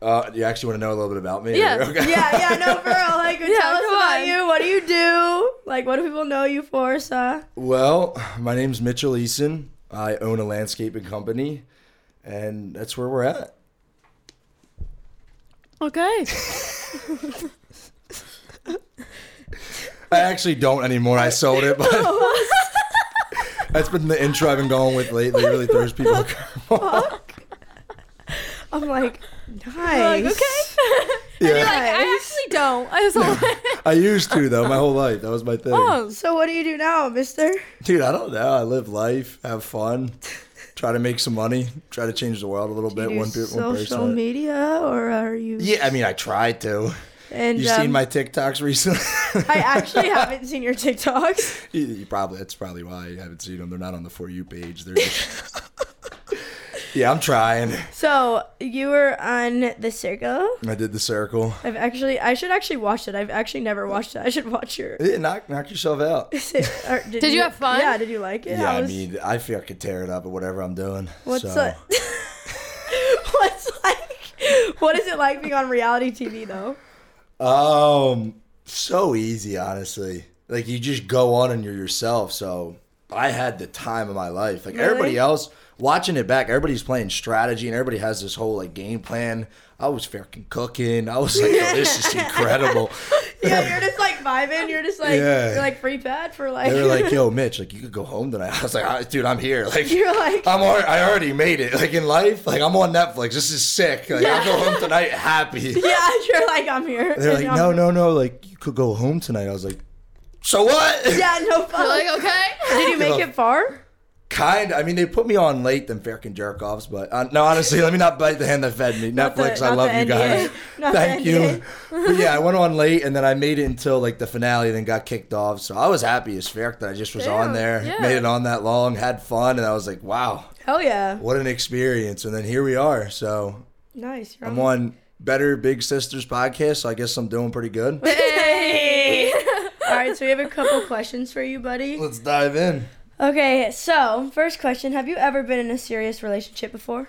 uh, you actually want to know a little bit about me? Yeah. Okay. Yeah, yeah, no, for real. Like, Yeah, tell us about on. you. What do you do? Like, what do people know you for, sir? Well, my name's Mitchell Eason. I own a landscaping company, and that's where we're at. Okay. I actually don't anymore. I sold it, but that's been the intro I've been going with lately. It really throws people a curveball. I'm like, nice. Like, okay. Yeah, Like, I actually don't. I was like, I used to though. My whole life, that was my thing. oh, So what do you do now, Mister? Dude, I don't know. I live life, have fun, try to make some money, try to change the world a little bit. Do you One, do pe- one person. social media, or are you? Yeah, I mean, I tried to. And You um, seen my TikToks recently? I actually haven't seen your TikToks. you, you probably that's probably why you haven't seen them. They're not on the for you page. They're just. Yeah, I'm trying. So you were on the circle. I did the circle. I've actually, I should actually watch it. I've actually never watched it. I should watch your. Yeah, knock knock yourself out. Did, Did you have fun? Yeah. Did you like it? Yeah, I was- mean, I feel I could tear it up at whatever I'm doing. What's so. that? What's like? What is it like being on reality TV though? Um, so easy, honestly. Like you just go on and you're yourself. So I had the time of my life. Like Really? everybody else watching it back, everybody's playing strategy and everybody has this whole like game plan. I was fucking cooking. I was like, Yo, this is incredible. Yeah, you're just like vibing. You're just like Yeah. you're like free pad for like. They were like, "Yo, Mitch, like you could go home tonight." I was like, "Ah, "Dude, I'm here. Like, You're like- I'm already, I already made it. Like in life, like I'm on Netflix. This is sick. Like I'll go home tonight happy." yeah, you're like I'm here. They're like, "No, no, no. Like you could go home tonight." I was like, "So what?" Yeah, no You're fun. like, okay. Did you make it far? Kind. I mean, they put me on late than fucking jerk offs, but uh, no, honestly, let me not bite the hand that fed me. Not the- Netflix, I love you guys. NDA. Not the Thank you. But yeah, I went on late, and then I made it until like the finale, then got kicked off. So I was happy as fuck that I just was on there, yeah. made it on that long, had fun, and I was like, wow, Hell yeah. what an experience. And then here we are. So Nice. I'm on Better Big Sisters podcast, so I guess I'm doing pretty good. Hey. All right, so we have a couple questions for you, buddy. Let's dive in. Okay, so first question: Have you ever been in a serious relationship before?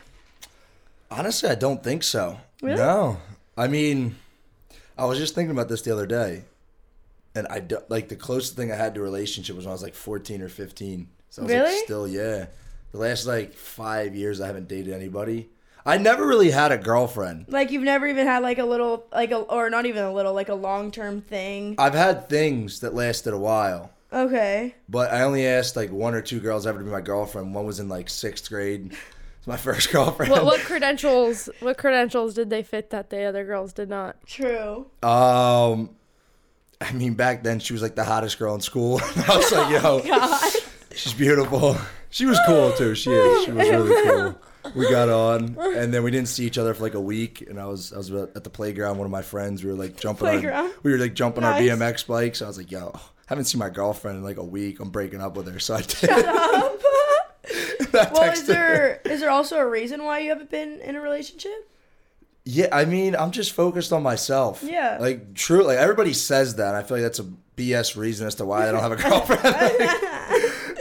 Honestly, I don't think so. Really? No. I mean, I was just thinking about this the other day, and I do, like the closest thing I had to a relationship was when I was like 14 or 15. So I was like, Really? still, yeah. The last like five years, I haven't dated anybody. I never really had a girlfriend. Like you've never even had like a little, like a, or not even a little, like a long term thing. I've had things that lasted a while, Okay. but I only asked like one or two girls ever to be my girlfriend. One was in like sixth grade. It's my first girlfriend. what, what credentials? What credentials did they fit that the other girls did not? True. Um, I mean, back then she was like the hottest girl in school. I was like, yo, God. she's beautiful. She was cool too. She is. She was really cool. We got on, and then we didn't see each other for like a week. And I was I was at the playground. One of my friends. We were like jumping. Playground? On, we were like jumping Nice. our BMX bikes. I was like, yo, haven't seen my girlfriend in like a week. I'm breaking up with her. So I did. Um, I well, is there is there also a reason why you haven't been in a relationship? Yeah, I mean, I'm just focused on myself. Yeah. Like, truly, Like, everybody says that. I feel like that's a BS reason as to why I don't have a girlfriend.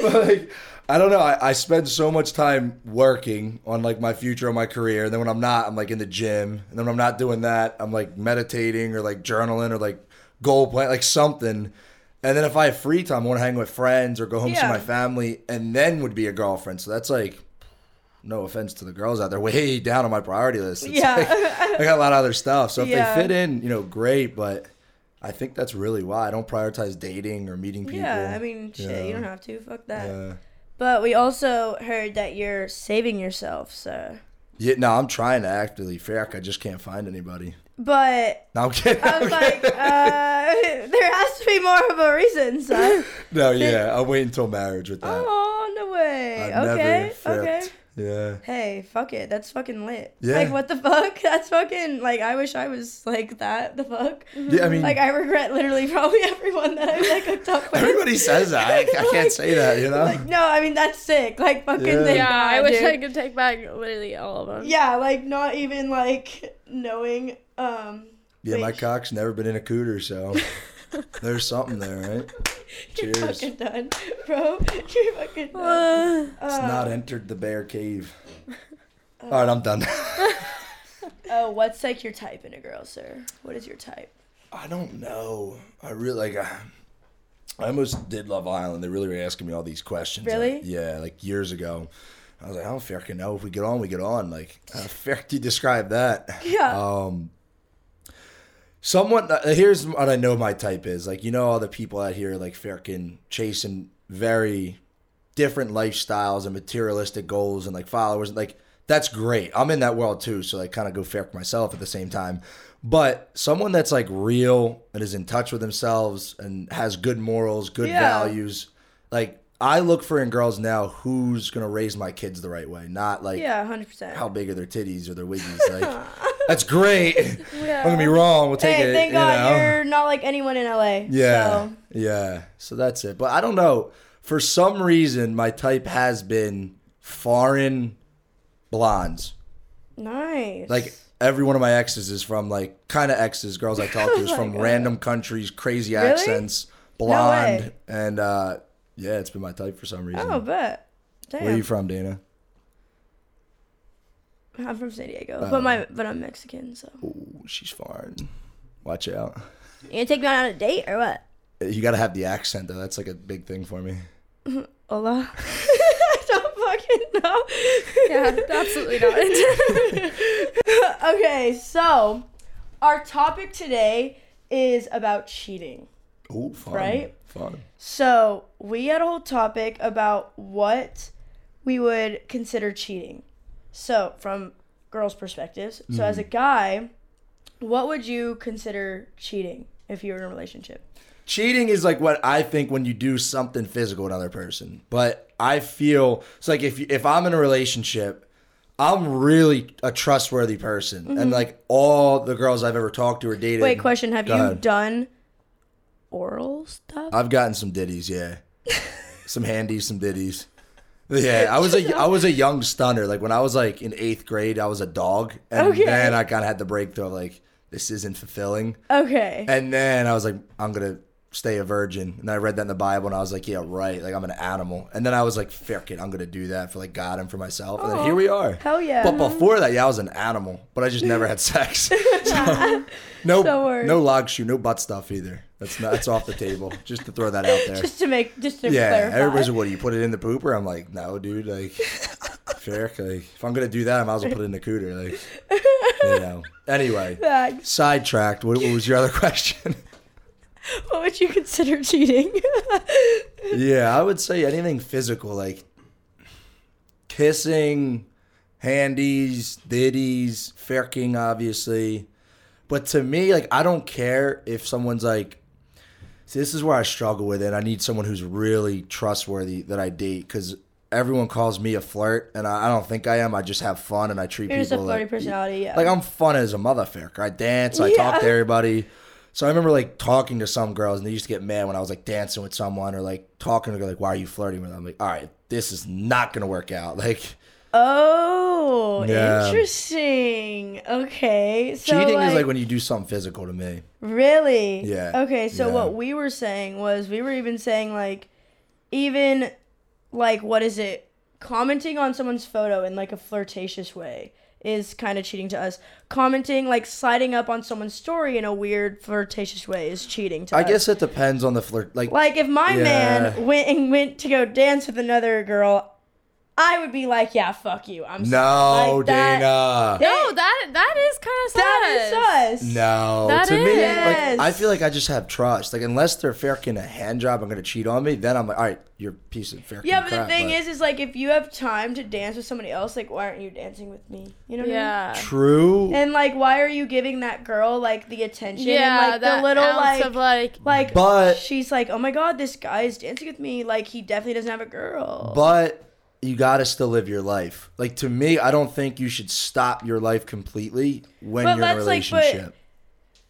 Like, but, like, I don't know. I, I spend so much time working on, like, my future or my career. And then when I'm not, I'm, like, in the gym. And then when I'm not doing that, I'm, like, meditating or, like, journaling or, like, goal plan, like, something. And then if I have free time, I want to hang with friends or go home to see my family. And then would be a girlfriend. So that's, like, no offense to the girls out there, way down on my priority list. It's Yeah. like, I got a lot of other stuff. So if Yeah. they fit in, you know, great. But I think that's really why I don't prioritize dating or meeting people. Yeah, I mean, shit, Yeah. you don't have to. Fuck that. Yeah. But we also heard that you're saving yourself, so. Yeah, no, I'm trying to actively frack. I just can't find anybody. But No, I'm kidding. I was like, uh, there has to be more of a reason, son. no, yeah, I'll wait until marriage with that. Oh, no way. I've okay, okay. Fricked. Yeah. Hey, fuck it. That's fucking lit. Yeah. Like, what the fuck? That's fucking, like, I wish I was like that. The fuck? Yeah, I mean, Like, I regret literally probably everyone that I, like, hooked up with. everybody says that. I, I can't say that, you know? Like, no, I mean, that's sick. Like, fucking Yeah. Yeah, God, I wish dude. I could take back literally all of them. Yeah, like, not even, like, knowing, um, yeah, my cock's never been in a cooter, so there's something there, right? You're Cheers. fucking done, bro. You're fucking done. Uh, It's Uh, not entered the bear cave. All right, I'm done. Oh, what's like your type in a girl, sir? What is your type? I don't know. I really like. I, I almost did Love Island. They really were asking me all these questions. Really? Like, yeah, like years ago. I was like, I don't fucking know. If we get on, we get on. Like, how the fuck do you describe that? Yeah. Um. Someone uh, here's what I know my type is like you know all the people out here like fucking chasing very different lifestyles and materialistic goals and like followers like that's great. I'm in that world too, so I kind of go fair for myself at the same time. But someone that's like real and is in touch with themselves and has good morals, good Yeah. values, like I look for in girls now who's gonna raise my kids the right way, not like Yeah, hundred percent. how big are their titties or their wiggies. Like that's great. Don't get me wrong. We'll take Hey, it. thank you God know. you're not like anyone in LA. Yeah. So. Yeah. So that's it. But I don't know. For some reason, my type has been foreign blondes. Nice. Like every one of my exes is from like kind of exes, girls I talk to is from random countries, crazy Really? accents, No blonde, way. and uh, yeah, it's been my type for some reason. Oh, but Damn. Where are you from, Dana? I'm from San Diego, Oh. but my but I'm Mexican, so. Ooh, she's foreign. Watch out. You gonna take me on a date or what? Uh, you got to have the accent though. That's like a big thing for me. Hola. I don't fucking know. Yeah, absolutely not. okay, so our topic today is about cheating. Ooh, fun. Right? Fun. So we had a whole topic about what we would consider cheating. So from girls' perspectives. So as a guy, what would you consider cheating if you were in a relationship? cheating is like what I think when you do something physical with another person. But I feel it's like if if I'm in a relationship, I'm really a trustworthy person, and like all the girls I've ever talked to or dated. Mm-hmm. Wait, question: Have you ahead. done oral stuff? I've gotten some ditties, yeah, some handies, some ditties. Yeah, I was a I was a young stunner. Like when I was like in eighth grade, I was a dog, and Okay. then I kind of had the breakthrough of like this isn't fulfilling. okay. And then I was like, I'm gonna stay a virgin. And I read that in the Bible, and I was like, yeah, right. Like I'm an animal. And then I was like, fuck it, I'm gonna do that for like God and for myself. And then here we are. Hell yeah. But before that, yeah, I was an animal, but I just never had sex. So, no, no log shoe, no butt stuff either. That's not. That's off the table. Just to throw that out there. just to make, just to yeah, clarify. everybody's like, what do you put it in the pooper? I'm like, no, dude. Like, fair. Like, if I'm gonna do that, I might as well put it in the cooter. Like, you know. Anyway, Facts. sidetracked. What, what was your other question? What would you consider cheating? yeah, I would say anything physical, like kissing, handies, ditties, ferking, obviously. But to me, like, I don't care if someone's like, see, this is where I struggle with it. I need someone who's really trustworthy that I date because everyone calls me a flirt, and I, I don't think I am. I just have fun and I treat You're just a people flirty like, personality, yeah. Like I'm fun as a motherfucker. I dance. I Yeah. talk to everybody. So I remember like talking to some girls, and they used to get mad when I was like dancing with someone or like talking to them, like, "Why are you flirting with them?" I'm like, "All right, this is not gonna work out." Like oh, Yeah. interesting. Okay. So cheating is like when you do something physical to me. Really? Yeah. Okay, so Yeah. what we were saying was we were even saying like even like what is it? Commenting on someone's photo in like a flirtatious way is kind of cheating to us. Commenting like sliding up on someone's story in a weird flirtatious way is cheating to us. I us. guess it depends on the flirt. Like, like if my Yeah. man went and went to go dance with another girl, I would be like, yeah, fuck you. I'm no, sorry. Like, that- Dana. no, that that is kind of That is sus. No, That to me, like I feel like I just have trust. Like unless they're faking a hand job I'm gonna cheat on me, then I'm like, all right, you're a piece of faking Yeah, but crap. the thing is, is like if you have time to dance with somebody else, like why aren't you dancing with me? You know what I mean? Yeah. true. And like, why are you giving that girl like the attention? Yeah, and, like that the little ounce like, of like like But- she's like, oh my god, this guy is dancing with me. Like he definitely doesn't have a girl. But you got to still live your life. Like to me, I don't think you should stop your life completely when But you're in a that's, like, but- relationship.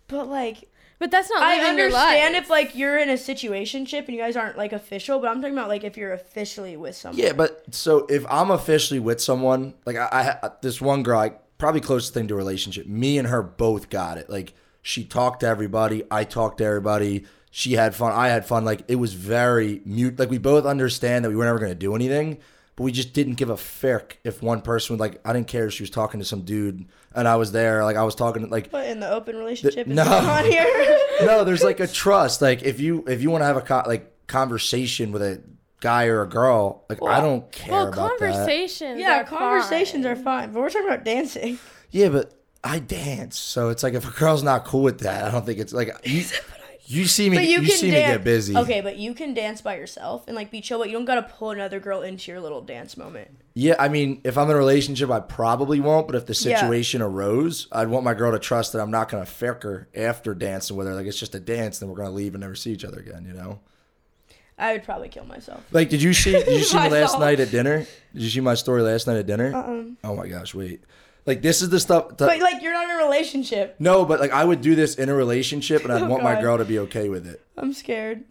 but like, But that's not I living your understand life. if like you're in a situationship and you guys aren't like official, but I'm talking about like if you're officially with someone. yeah, but so if I'm officially with someone, like I, I this one girl, I probably closest thing to a relationship. Me and her both got it. Like she talked to everybody, I talked to everybody. She had fun, I had fun. Like it was very mute. Like we both understand that we were never gonna do anything. But we just didn't give a frick if one person would like. I didn't care if she was talking to some dude and I was there. Like I was talking to like But in the open relationship, is no. on here. no, there's like a trust. Like if you if you want to have a co- like conversation with a guy or a girl, like I don't care well, about that. conversations. yeah, are conversations fine. are fine, but we're talking about dancing. Yeah, but I dance, so it's like if a girl's not cool with that, I don't think it's like you. You see me. But You, you, can see dance. me get busy. Okay, but you can dance by yourself and like be chill, but you don't gotta pull another girl into your little dance moment. Yeah, I mean, if I'm in a relationship, I probably won't. But if the Yeah. situation arose, I'd want my girl to trust that I'm not gonna fuck her after dancing with her. Like it's just a dance, then we're gonna leave and never see each other again. You know. I would probably kill myself. Like, did you see? Did you see me last night at dinner? Did you see my story last night at dinner? Uh-uh. Oh my gosh, wait. Like this is the stuff. that- But like you're not in a relationship. no, but like I would do this in a relationship, and I'd Oh, want my girl to be okay with it. I'm scared.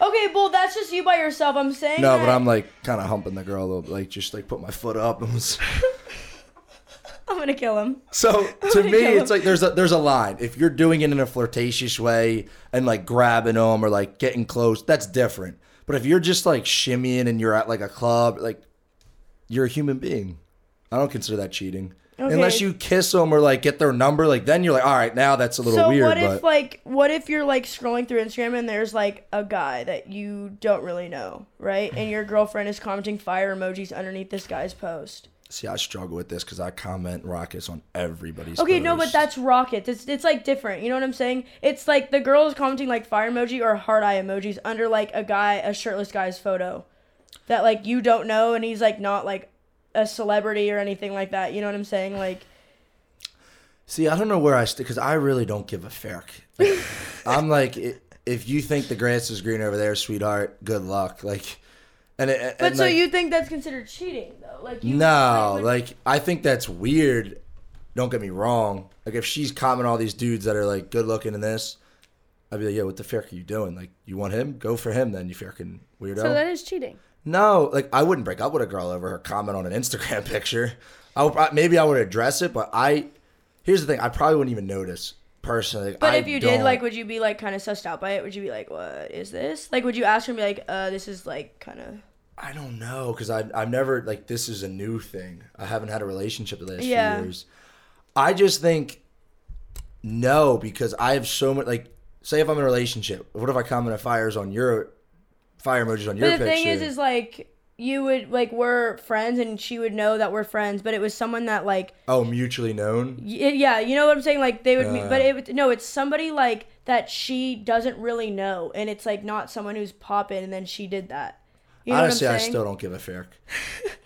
Okay, well that's just you by yourself. I'm saying No, but I'm like kind of humping the girl a little, bit, like just like put my foot up and was. I'm gonna kill him. So to me, it's like there's a there's a line. If you're doing it in a flirtatious way and like grabbing them or like getting close, that's different. But if you're just like shimmying and you're at like a club, like you're a human being. I don't consider that cheating. Okay. Unless you kiss them or like get their number, like then you're like, all right, now that's a little So weird. what but if like what if you're like scrolling through Instagram and there's like a guy that you don't really know, right? And your girlfriend is commenting fire emojis underneath this guy's post. see, I struggle with this because I comment rockets on everybody's. Okay, no, but that's rockets. It's it's like different. You know what I'm saying? It's like the girl is commenting like fire emoji or heart eye emojis under like a guy, a shirtless guy's photo, that like you don't know, and he's like not like a celebrity or anything like that. You know what I'm saying? Like, See, I don't know where I stick because I really don't give a fuck. Like, I'm like, if you think the grass is green over there, sweetheart, good luck. Like, and, it, but and so like, you think that's considered cheating though? Like, you, no, would- like I think that's weird. Don't get me wrong. Like if she's commenting all these dudes that are like good looking in this, I'd be like, yo, what the fuck are you doing? Like, you want him? Go for him then, you fucking weirdo. So that is cheating. No, like I wouldn't break up with a girl over her comment on an Instagram picture. I would, maybe I would address it, but I. Here's the thing: I probably wouldn't even notice personally. But I if you did, don't- like, would you be like kind of sussed out by it? Would you be like, "What is this?" Like, would you ask her and be like, "Uh, this is like kind of." I don't know because I I've never like this is a new thing. I haven't had a relationship the last Yeah. few years. I just think no because I have so much like say if I'm in a relationship, what if I comment a fires on your fire emojis on your But the picture? thing is, is like you would like we're friends, and she would know that we're friends, but it was someone that like oh, mutually known. y- yeah, you know what I'm saying? Like they would, meet, Uh. but it would, no, it's somebody like that she doesn't really know, and it's like not someone who's popping, and then she did that. You know Honestly, what I still don't give a fuck.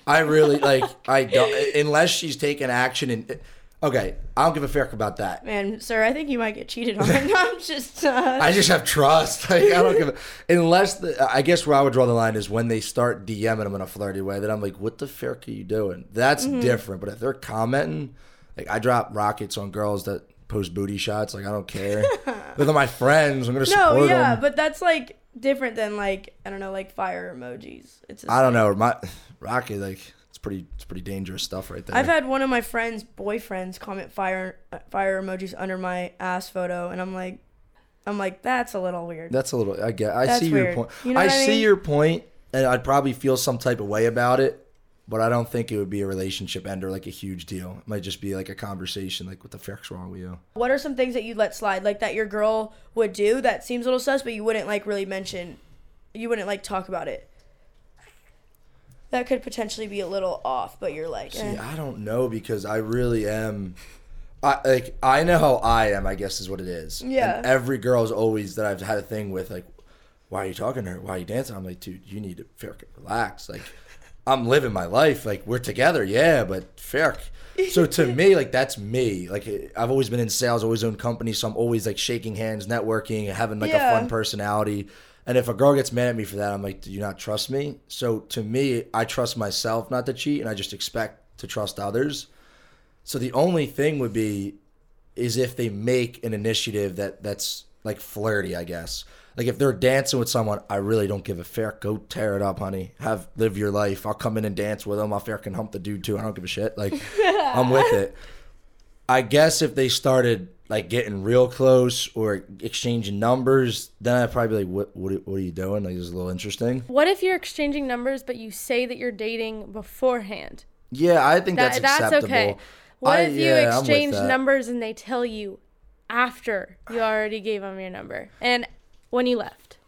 I really like I don't unless she's taking action and okay, I don't give a fuck about that. Man, sir, I think you might get cheated on. I'm just. Uh, I just have trust. Like I don't give a, unless the I guess where I would draw the line is when they start DMing them in a flirty way. Then I'm like, what the fuck are you doing? That's Mm-hmm. different. But if they're commenting, like I drop rockets on girls that post booty shots. Like I don't care. They're my friends. I'm gonna support no, yeah, them. but that's like different than like I don't know, like fire emojis. It's. I don't know. My rocket like pretty it's pretty dangerous stuff right there. I've had one of my friends' boyfriends comment fire fire emojis under my ass photo, and I'm like, I'm like, that's a little weird. That's a little. I get. I That's see your point. You know I I see mean? your point, and I'd probably feel some type of way about it. But I don't think it would be a relationship ender, like a huge deal. It might just be like a conversation, like what the fuck's wrong with you? What are some things that you let slide, like that your girl would do that seems a little sus, but you wouldn't like really mention, you wouldn't like talk about it. That could potentially be a little off, but you're like, See, eh. I don't know because I really am. I like I know how I am. I guess is what it is. Yeah. And every girl's always that I've had a thing with, like, why are you talking to her? Why are you dancing? I'm like, dude, you need to fucking relax. Like, I'm living my life. Like, we're together, yeah, but fuck. So to me, like that's me. Like I've always been in sales, always owned companies, so I'm always like shaking hands, networking, having like Yeah. a fun personality. And if a girl gets mad at me for that, I'm like, do you not trust me? So to me, I trust myself not to cheat, and I just expect to trust others. So the only thing would be is if they make an initiative that that's like flirty, I guess. Like if they're dancing with someone, I really don't give a fuck. Go tear it up, honey. Have live your life. I'll come in and dance with them. I'll fucking hump the dude too. I don't give a shit. Like I'm with it. I guess if they started like getting real close or exchanging numbers, then I'd probably be like, what what, what are you doing? Like this is a little interesting. What if you're exchanging numbers, but you say that you're dating beforehand? Yeah, I think That, that's that's acceptable. okay. What I- if you yeah, exchange numbers and they tell you after you already gave them your number and when you left?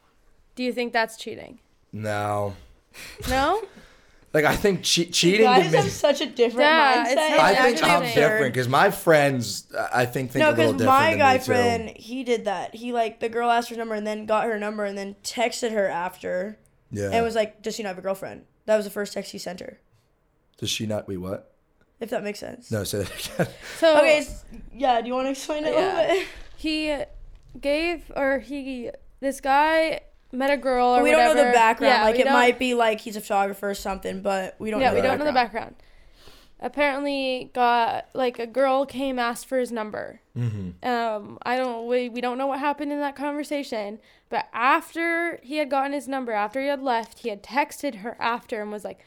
Do you think that's cheating? No. No? Like I think che- cheating to Guys me. have such a different Yeah, mindset. I think I'm absurd. different because my friends, I think, think No, a little because different my than guy me, too. friend, he did that. He like the girl asked her number and then got her number and then texted her after Yeah. and was like, "Does she not have a girlfriend?" That was the first text he sent her. Does she not? Wait, what? If that makes sense. No, say that again. So Okay. s- Yeah. Do you want to explain it a Yeah. little bit? he gave or he this guy met a girl or we don't know the background. Yeah, like it don't- might be like he's a photographer or something, but we don't. yeah, know we the don't know the background. background. Apparently, got like a girl came asked for his number. Mm-hmm. Um, I don't we, we don't know what happened in that conversation, but after he had gotten his number, after he had left, he had texted her after and was like,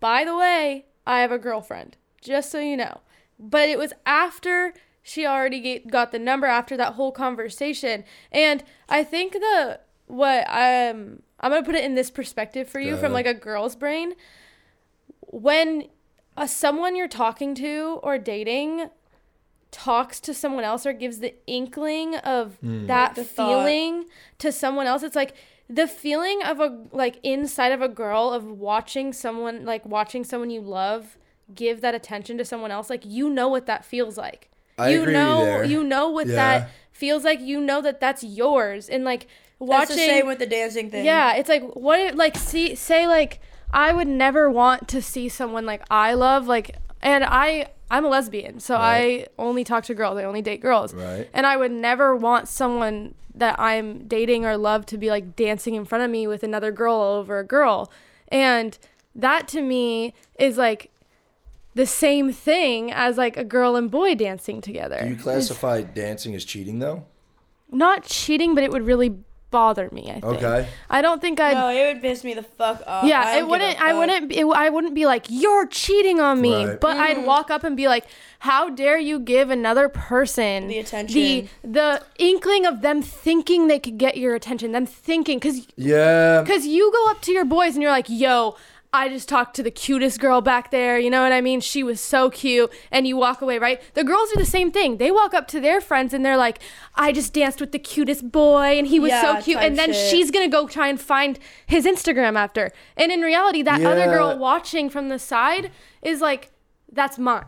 "By the way, I have a girlfriend, just so you know." But it was after she already get, got the number after that whole conversation, and I think the what um I'm gonna put it in this perspective for you Go from ahead. like a girl's brain. When uh, someone you're talking to or dating talks to someone else or gives the inkling of Hmm. that The thought. feeling to someone else it's like the feeling of a like inside of a girl of watching someone like watching someone you love give that attention to someone else like you know what that feels like I you agree with you know there. you know what Yeah. that feels like you know that that's yours and like That's watching the same with the dancing thing. yeah, it's like what if, like see say like I would never want to see someone like I love like and I I'm a lesbian, so Right. I only talk to girls. I only date girls. Right. And I would never want someone that I'm dating or love to be like dancing in front of me with another girl over a girl. And that to me is like the same thing as like a girl and boy dancing together. Do you classify dancing as cheating though? Not cheating, but it would really bother me, I think. Okay. I don't think I'd No, it would piss me the fuck off. Yeah, don't it wouldn't. a I fuck. wouldn't. It, I wouldn't be like you're cheating on me, Right. but I'd mm. walk up and be like, "How dare you give another person The attention. the the inkling of them thinking they could get your attention, them thinking because Yeah. because you go up to your boys and you're like, yo." I just talked to the cutest girl back there. You know what I mean? She was so cute. And you walk away, right? The girls do the same thing. They walk up to their friends and they're like, I just danced with the cutest boy and he was Yeah, so cute. And then shit. she's going to go try and find his Instagram after. And in reality, that other girl watching from the side is like, that's mine.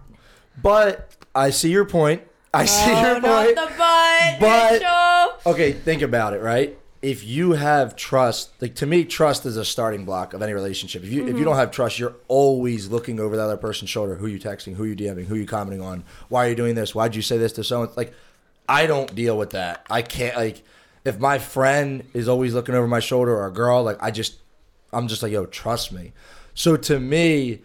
But I see your point. I see Oh, your not point. the butt. But- Rachel. okay, think about it, right? If you have trust, like to me, trust is a starting block of any relationship. If you if you mm-hmm. don't have trust, you're always looking over the other person's shoulder. Who you texting? Who you DMing? Who you commenting on? Why are you doing this? Why'd you say this to someone? Like, I don't deal with that. I can't like if my friend is always looking over my shoulder or a girl, like I just I'm just like, yo, trust me. So to me,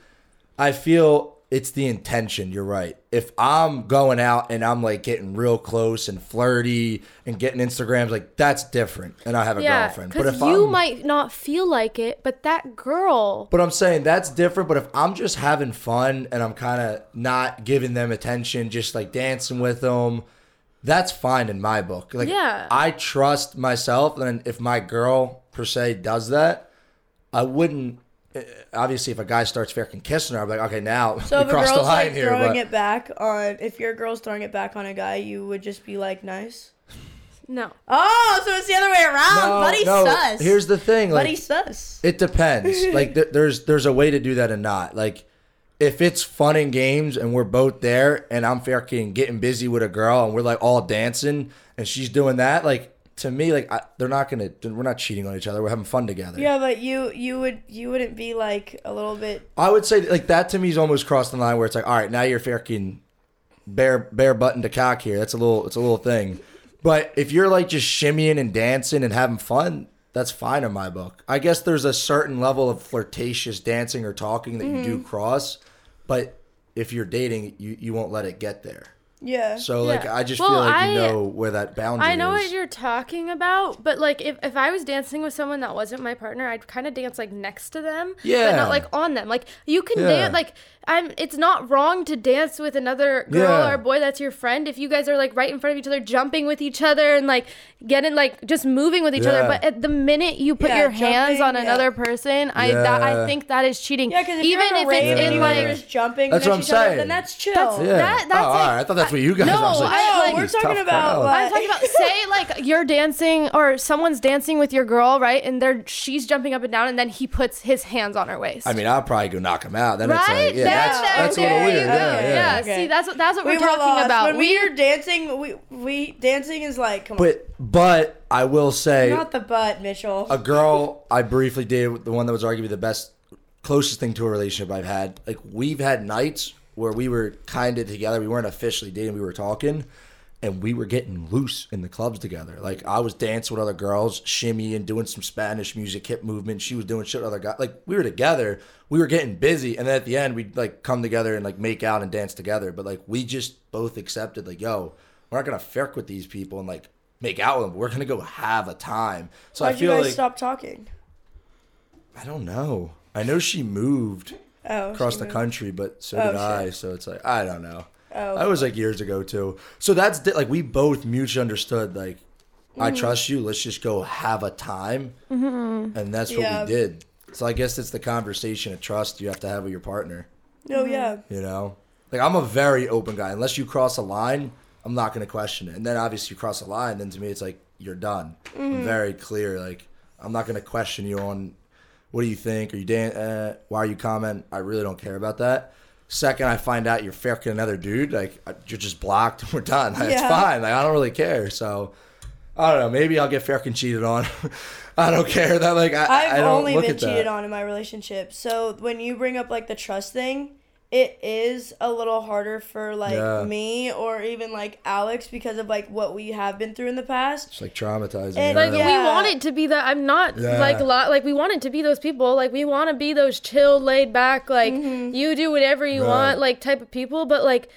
I feel it's the intention. You're right. If I'm going out and I'm like getting real close and flirty and getting Instagrams, like that's different. And I have a Yeah. girlfriend. But if you I'm, might not feel like it, but that girl. but I'm saying that's different. But if I'm just having fun and I'm kind of not giving them attention, just like dancing with them, that's fine in my book. Like, Yeah. I trust myself, and if my girl per se does that, I wouldn't. Eh, Obviously, if a guy starts fucking kissing her, I'm like, okay, now So we if a crossed girl's the line like here. throwing But it back on, if your girl's throwing it back on a guy, you would just be like, nice. No. Oh, so it's the other way around. no, Buddy no, sus. here's the thing, like Buddy sus. It depends. like th- there's there's a way to do that and not. Like if it's fun and games and we're both there and I'm fucking getting busy with a girl and we're like all dancing and she's doing that, like to me, like I, they're not gonna. We're not cheating on each other. We're having fun together. Yeah, but you you would you wouldn't be like a little bit. I would say like that to me is almost crossed the line where it's like, all right, now you're fucking bare bare button to cock here. That's a little it's a little thing. But if you're like just shimmying and dancing and having fun, that's fine in my book. I guess there's a certain level of flirtatious dancing or talking that you do Mm-hmm. cross, but if you're dating, you you won't let it get there. Yeah. So like Yeah. I just Well, feel like I- you know where that boundary is. I know is. what you're talking about, but like if, if I was dancing with someone that wasn't my partner, I'd kind of dance like next to them, yeah, but not like on them. Like you can Yeah. dance like I'm. It's not wrong to dance with another girl Yeah. or boy that's your friend if you guys are like right in front of each other, jumping with each other and like getting like just moving with each other. But at the minute you put Yeah, your hands on yeah. another person, I that, I think that is cheating. Yeah, because if even you're if it's and in like just jumping That's next what I'm each other, then that's chill. That's- yeah. that- oh, that's oh, all like- right. I thought that's what you guys. No, I was like, I- like- we're talking about, crowd." I'm talking about say like you're dancing or someone's dancing with your girl, right? And they're she's jumping up and down, and then he puts his hands on her waist. I mean, I'll probably go knock him out. Then right? it's like, yeah, that's, There- that's a little you weird. go. Yeah, yeah. Okay. See, that's what that's what we we're were talking lost. about. When we are dancing, we we dancing is like come on, But but I will say, not the butt, Mitchell. a girl I briefly dated, the one that was arguably the best, closest thing to a relationship I've had. Like we've had nights where we were kind of together. We weren't officially dating. We were talking, and we were getting loose in the clubs together. Like I was dancing with other girls, shimmy and doing some Spanish music, hip movement. She was doing shit with other guys. Like we were together. We were getting busy, and then at the end we'd like come together and like make out and dance together. But like we just both accepted, like, yo, we're not gonna fuck with these people and like make out with them. We're gonna go have a time. So Why'd I you guys like stop talking? I don't know. I know she moved Oh, across she the moved. country, but so Oh, did I. So it's like I don't know. Oh, That was like years ago too. So that's di- like we both mutually understood. Like I Mm-hmm. trust you. Let's just go have a time, and that's what Yeah. we did. So I guess it's the conversation of trust you have to have with your partner. no, yeah. You know, like I'm a very open guy. Unless you cross a line, I'm not going to question it. And then obviously you cross a line, then to me it's like you're done. Mm-hmm. Very clear. Like I'm not going to question you on what do you think? Are you dan- uh, why are you comment? I really don't care about that. Second, I find out you're fucking another dude. Like uh, you're just blocked. And we're done. It's fine. Like I don't really care. So I don't know. Maybe I'll get fucking cheated on. I don't care. That like I, I've I don't only look been at that. cheated on in my relationship. So when you bring up like the trust thing, it is a little harder for like Yeah. me or even like Alex because of like what we have been through in the past. It's like traumatizing. And, you Like? Yeah. we want it to be that. I'm not Yeah. like a lot. Like we want it to be those people. Like we want to be those chill, laid back. Like Mm-hmm. you do whatever you Right. want. Like type of people. But like,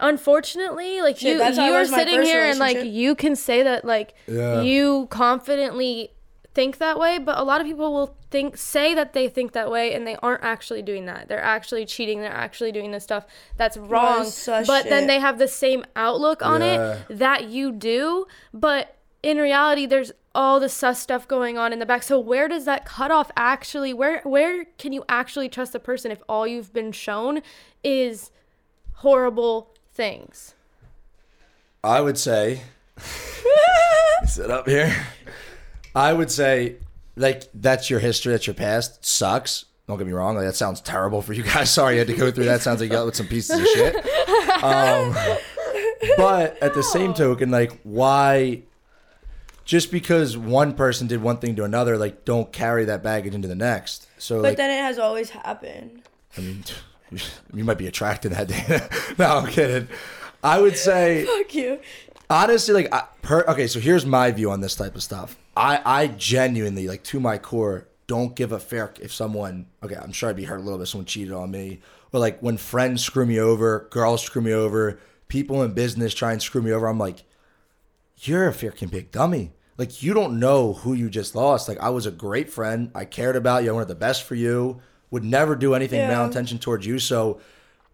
unfortunately, like Shit, you that's how I you are sitting here and like you can say that like Yeah. you confidently think that way, but a lot of people will think say that they think that way and they aren't actually doing that. They're actually cheating. They're actually doing this stuff that's wrong. such But then they have the same outlook on Yeah. it that you do, but in reality there's all the sus stuff going on in the back. So where does that cutoff actually where where can you actually trust the person if all you've been shown is horrible things? I would say, sit up here. I would say, like, that's your history, that's your past. Sucks. Don't get me wrong. Like, that sounds terrible for you guys. Sorry you had to go through that. Sounds like you got with some pieces of shit. Um, but at the same token, like, why? Just because one person did one thing to another, like, don't carry that baggage into the next. So, But like, then it has always happened. I mean, you might be attracted that day. no, I'm kidding. I would say Fuck you. Honestly like I, per, okay so here's my view on this type of stuff. I i genuinely like to my core don't give a fuck if someone okay i'm sure i'd be hurt a little bit if someone cheated on me or like when friends screw me over girls screw me over people in business try and screw me over i'm like you're a freaking big dummy. Like you don't know who you just lost. Like i was a great friend. I cared about you. I wanted the best for you. Would never do anything Yeah. malintention towards you. So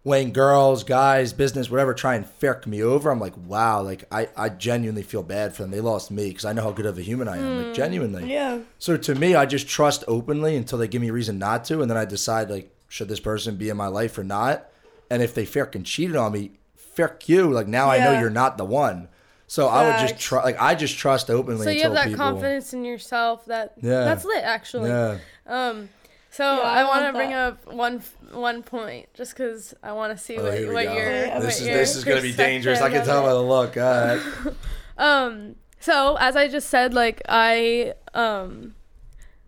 when girls, guys, business, whatever, try and fuck me over, I'm like, wow, like I, I genuinely feel bad for them. They lost me because I know how good of a human I am, like genuinely. Yeah. So to me, I just trust openly until they give me a reason not to, and then I decide like, should this person be in my life or not? And if they fucking cheated on me, fuck you. Like now I know you're not the one. So I would just Facts. try, like I just trust openly. So you have that people, confidence in yourself that Yeah. that's lit actually. Yeah. Um, so Yeah, I, I want to bring up one one point, just because I want to see Oh, what, here we what go. your Yeah, This is your this is gonna be dangerous. I can tell by the look. All right. Um, so as I just said, like I um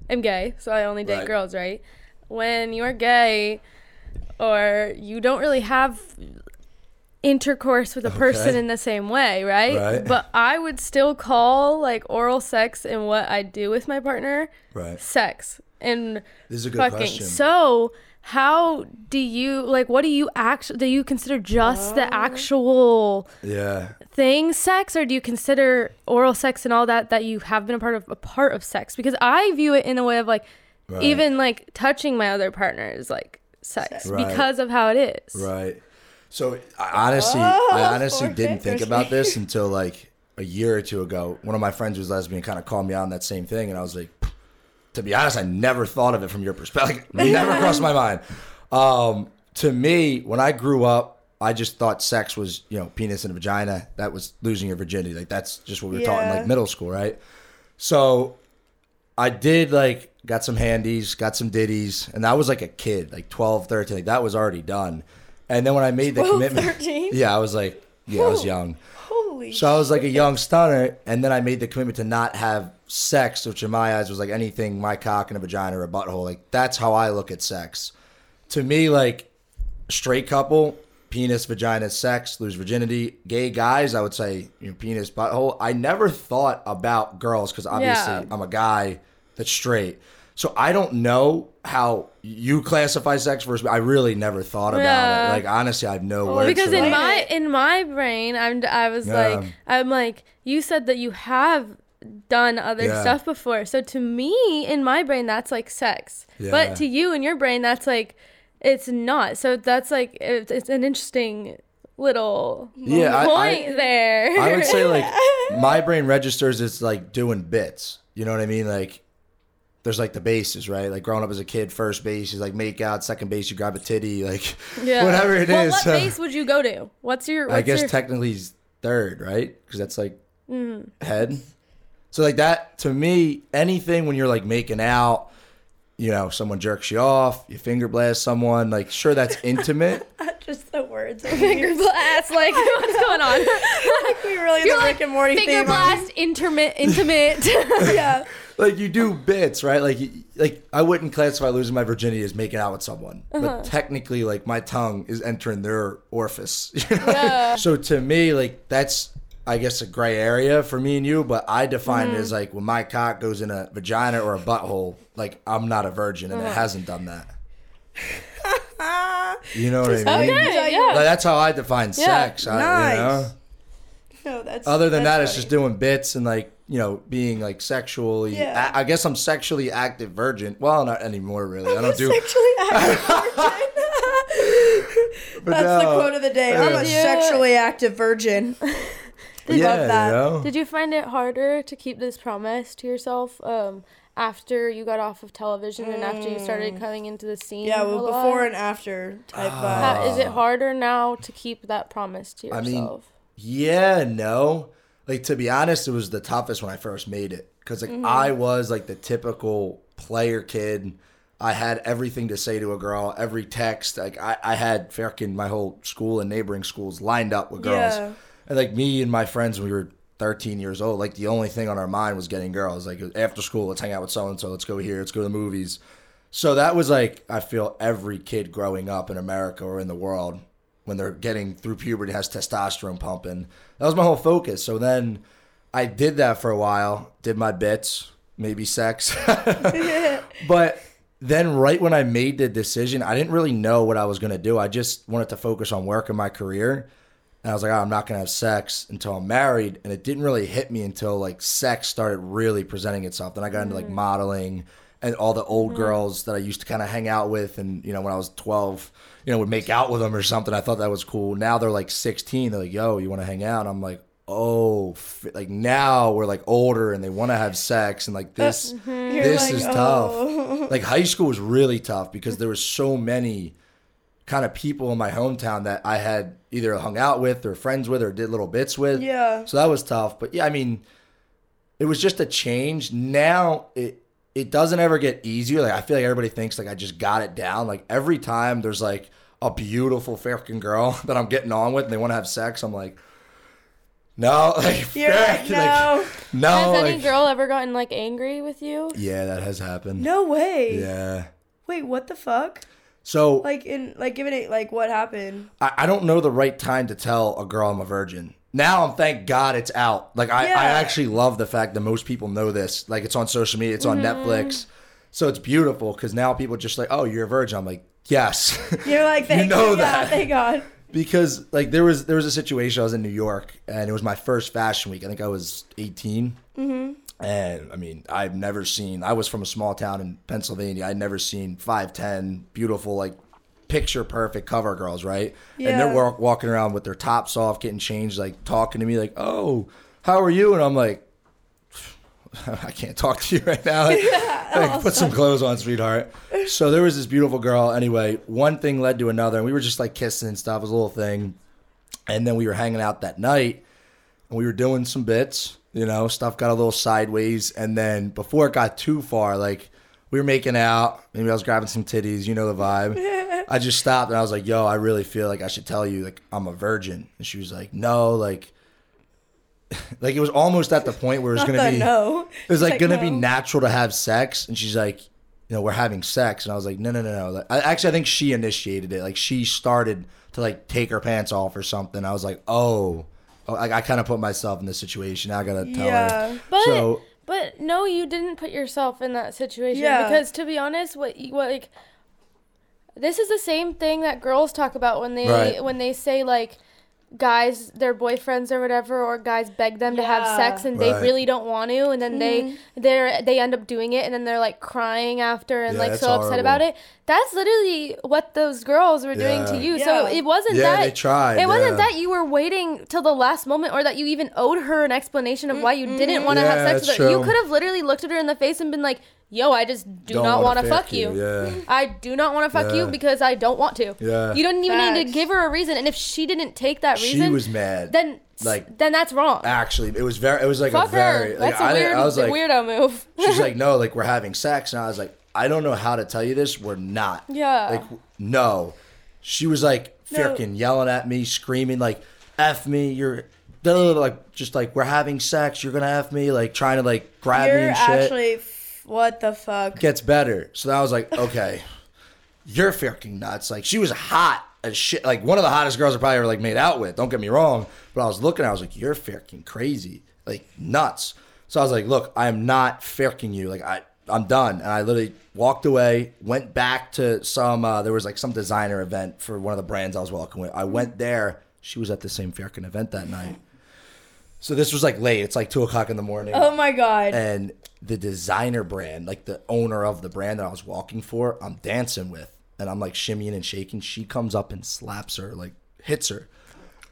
am gay, so I only date Right. girls, right? When you're gay, or you don't really have intercourse with a person in the same way, right? Right. But I would still call like oral sex and what I do with my partner Right. sex and This is a good fucking. question. So, how do you like? What do you actually do? You consider just the uh. actual yeah. thing sex, or do you consider oral sex and all that that you have been a part of a part of sex? Because I view it in a way of like, Right. even like touching my other partner is like sex Right. because of how it is. Right. So I honestly, Oh, I honestly didn't think Chris. about this until like a year or two ago. One of my friends who's lesbian kind of called me out on that same thing, and I was like, to be honest, I never thought of it from your perspective. Like, never crossed my mind. Um, to me, when I grew up, I just thought sex was, you know, penis and vagina. That was losing your virginity. Like that's just what we were taught in like middle school, right? So I did like got some handies, got some ditties, and that was like a kid, like 12, 13. Like that was already done. And then when I made the 12, commitment, 13? yeah, I was like, yeah, I was young. Holy So I was like a young stunner, and then I made the commitment to not have sex, which in my eyes was like anything my cock and a vagina or a butthole. Like that's how I look at sex. To me, like straight couple, penis, vagina, sex, lose virginity. Gay guys, I would say you know, penis, butthole. I never thought about girls because obviously Yeah. I'm a guy that's straight. So I don't know how you classify sex versus. I really never thought about Yeah. it. Like honestly, I have no words. because for in that. my in my brain i'm i was Yeah. like i'm like you said that you have done other Yeah. stuff before so to me in my brain that's like sex Yeah. but to you in your brain that's like it's not so that's like it's, it's an interesting little Yeah, I- I- point there I would say like my brain registers it's like doing bits. You know what I mean? Like there's like the bases, right? Like growing up as a kid, first base is like make out, second base you grab a titty, like yeah whatever it is. well, what So, base would you go to what's your what's I guess your, technically he's third, right? Because that's like Mm-hmm. head. So like that to me, anything when you're like making out, you know, someone jerks you off, you finger blast someone, like sure that's intimate. just the words. finger blast like what's going on like we really You're the like, Rick and Morty finger theme. blast intimate intimate yeah. like you do bits, right? Like like I wouldn't classify losing my virginity as making out with someone, Uh-huh. but technically, like my tongue is entering their orifice. you know? So to me, like that's I guess a gray area for me and you, but I define Mm-hmm. it as like when my cock goes in a vagina or a butthole, like I'm not a virgin and Uh-huh. it hasn't done that. You know what I mean? okay yeah Like, that's how I define sex. I, Nice. you know? No, that's Other than that's that, it's just doing bits and like you know being like sexually. Yeah. I, I guess I'm sexually active virgin. Well, not anymore really. I don't do. sexually active virgin. but That's the quote of the day. I'm a Yeah. sexually active virgin. Yeah, love that. you know? Did you find it harder to keep this promise to yourself um, after you got off of television and after you started coming into the scene? Yeah, a well, lot? before and after type Ah. How- vibe. is it harder now to keep that promise to yourself? I yourself? mean, Yeah, no. Like to be honest, it was the toughest when I first made it because like I was like the typical player kid. I had everything to say to a girl, every text. Like I, I had fucking my whole school and neighboring schools lined up with girls. Yeah. And like me and my friends, when we were 13 years old. Like the only thing on our mind was getting girls. Like after school, let's hang out with so and so. Let's go here. Let's go to the movies. So that was like I feel every kid growing up in America or in the world when they're getting through puberty has testosterone pumping. That was my whole focus. So then I did that for a while, did my bits, maybe sex. but then right when I made the decision, I didn't really know what I was going to do. I just wanted to focus on work and my career. And I was like, oh, I'm not going to have sex until I'm married. And it didn't really hit me until like sex started really presenting itself. Then I got into like mm. modeling and all the old mm-hmm. girls that I used to kind of hang out with. And, you know, when I was 12, you know, would make out with them or something. I thought that was cool. Now they're like 16. They're like, yo, you want to hang out? I'm like, oh, f- like now we're like older and they want to have sex. And like this, this like, is oh. tough. Like high school was really tough because there was so many kind of people in my hometown that I had either hung out with or friends with or did little bits with. Yeah. So that was tough. But yeah, I mean, it was just a change. Now it it doesn't ever get easier. Like I feel like everybody thinks like I just got it down. Like every time there's like a beautiful fucking girl that I'm getting on with and they want to have sex, I'm like, no, like, You're like, no. no, Has any girl ever gotten like angry with you? yeah, that has happened. No way. Yeah. Wait, what the fuck? So Like in like giving it like what happened? I, I don't know the right time to tell a girl I'm a virgin. Now I'm thank God it's out. Like I, I actually love the fact that most people know this. Like it's on social media, it's on Mm-hmm. Netflix. So it's beautiful because now people just like, oh, you're a virgin. I'm like, yes. You're like, thank know you, that. God, thank God. because like there was there was a situation I was in New York and it was my first fashion week. I think I was 18. Mm-hmm. And I mean, I've never seen. I was from a small town in Pennsylvania. I'd never seen five ten beautiful like picture perfect cover girls, right? Yeah. And they're walk, walking around with their tops off, getting changed, like talking to me, like, "Oh, how are you?" And I'm like, I can't talk to you right now. Like, like, put some clothes on, sweetheart. So there was this beautiful girl. Anyway, one thing led to another, and we were just like kissing and stuff. It was a little thing, and then we were hanging out that night, and we were doing some bits. You know, stuff got a little sideways, and then before it got too far, like we were making out. Maybe I was grabbing some titties. You know the vibe. I just stopped and I was like, "Yo, I really feel like I should tell you, like I'm a virgin." And she was like, "No, like." Like it was almost at the point where it was gonna be no. it was like, gonna be natural to have sex, and she's like, you know, we're having sex, and I was like, no, no, no, no. Like, I, actually, I think she initiated it. Like she started to like take her pants off or something. I was like, oh, oh like I kind of put myself in this situation. I gotta tell Yeah. her. But so but no, you didn't put yourself in that situation Yeah. because to be honest, what what like this is the same thing that girls talk about when they Right. when they say like guys their boyfriends or whatever or guys beg them to have sex and they really don't want to and then they mm-hmm. they're they end up doing it and then they're like crying after and Yeah, like that's so upset about it. That's literally what those girls were doing to Yeah. you. So it wasn't Yeah, that they tried, it wasn't that you were waiting till the last moment or that you even owed her an explanation of why you didn't want to have sex with that's her you could have literally looked at her in the face and been like yo i just do Don't not want wanna fuck you, Yeah. I do not want to fuck you because I don't want to. Yeah. You don't even need Facts. to give her a reason. And if she didn't take that reason She reason, was mad. then like- then that's wrong. Actually, it was very. It was like Fuck a very. her. Like, That's I a didn't- weird, I was like, weirdo move. she's like, no, like we're having sex, and I was like, I don't know how to tell you this. We're not. Yeah. Like no, she was like No. freaking yelling at me, screaming like, "F me, you're." Like just like we're having sex, you're gonna f me, like trying to like grab me You're and shit. actually. What the fuck? Gets better. So then I was like, okay, you're fucking nuts. Like she was hot as shit. Like one of the hottest girls I probably ever like made out with. Don't get me wrong. But I was looking, I was like, you're fucking crazy, like nuts. So I was like, look, I am not fucking you. Like I, I'm done. And I literally walked away, went back to some. Uh, there was like some designer event for one of the brands I was walking with. I went there. She was at the same freaking event that night. So this was like late. It's like two o'clock in the morning Oh my god. and the designer brand, like the owner of the brand that I was walking for, I'm dancing with, and I'm like shimmying and shaking. She comes up and slaps her, like hits her.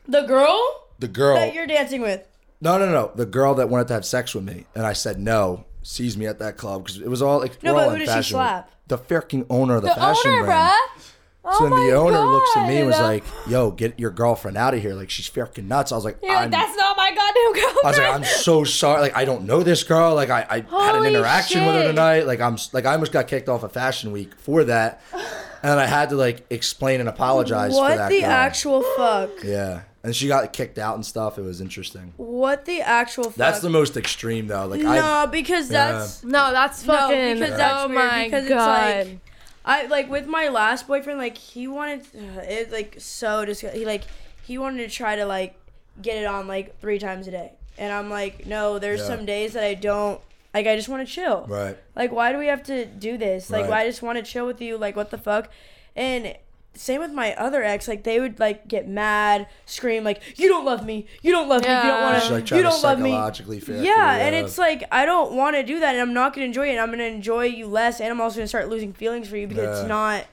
the girl The girl, that you're dancing with. no, no, no, the girl that wanted to have sex with me, and I said no. Sees me at that club because it was all like No, but all who did she slap? The freaking owner of the, the fashion owner, brand. bruh. So Oh then the my owner looks at me and was like, "Yo, get your girlfriend out of here! Like she's freaking nuts." I was like, You're like, I'm, that's not my goddamn girlfriend. I was like, I'm so sorry. Like, I don't know this girl. Like, I, I had an Holy interaction with her tonight. Like, I'm like, I almost got kicked off of Fashion Week for that, and I had to like explain and apologize for that." What the girl. actual fuck? Yeah, and she got kicked out and stuff. It was interesting. What the actual fuck? That's the most extreme though. Like, no, I because Yeah. that's no, that's no, fucking. because that's oh weird. my because god. it's like I like with my last boyfriend, like he wanted uh, it like so just he like he wanted to try to like get it on like three times a day, and I'm like, no, there's Yeah. some days that I don't like. I just want to chill. right. Like, why do we have to do this? Like, Right. why I just want to chill with you? Like, what the fuck? And same with my other ex. Like, they would like get mad, scream, like, "You don't love me. You don't love me. You don't want like to. You to don't love me." psychologically fix Yeah, it, and it's like I don't want to do that, and I'm not gonna enjoy it. And I'm gonna enjoy you less, and I'm also gonna start losing feelings for you because Yeah. it's not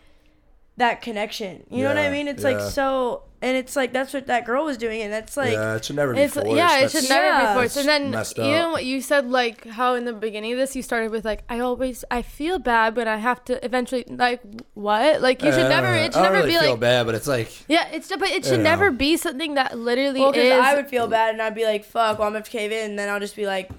that connection. You know what I mean? It's yeah. like so, and it's like that's what that girl was doing, and that's like. yeah, it should never be It's forced. yeah, it should never Yeah. be forced. And then messed even what you said, like how in the beginning of this you started with like I always I feel bad, but I have to eventually like what? Like you should Uh, never. It should I don't never really be feel like bad, but it's like yeah. It's but it should You know. never be something that literally Well, because is. I would feel bad, and I'd be like, "Fuck," well, I'm gonna have to cave in, and then I'll just be like,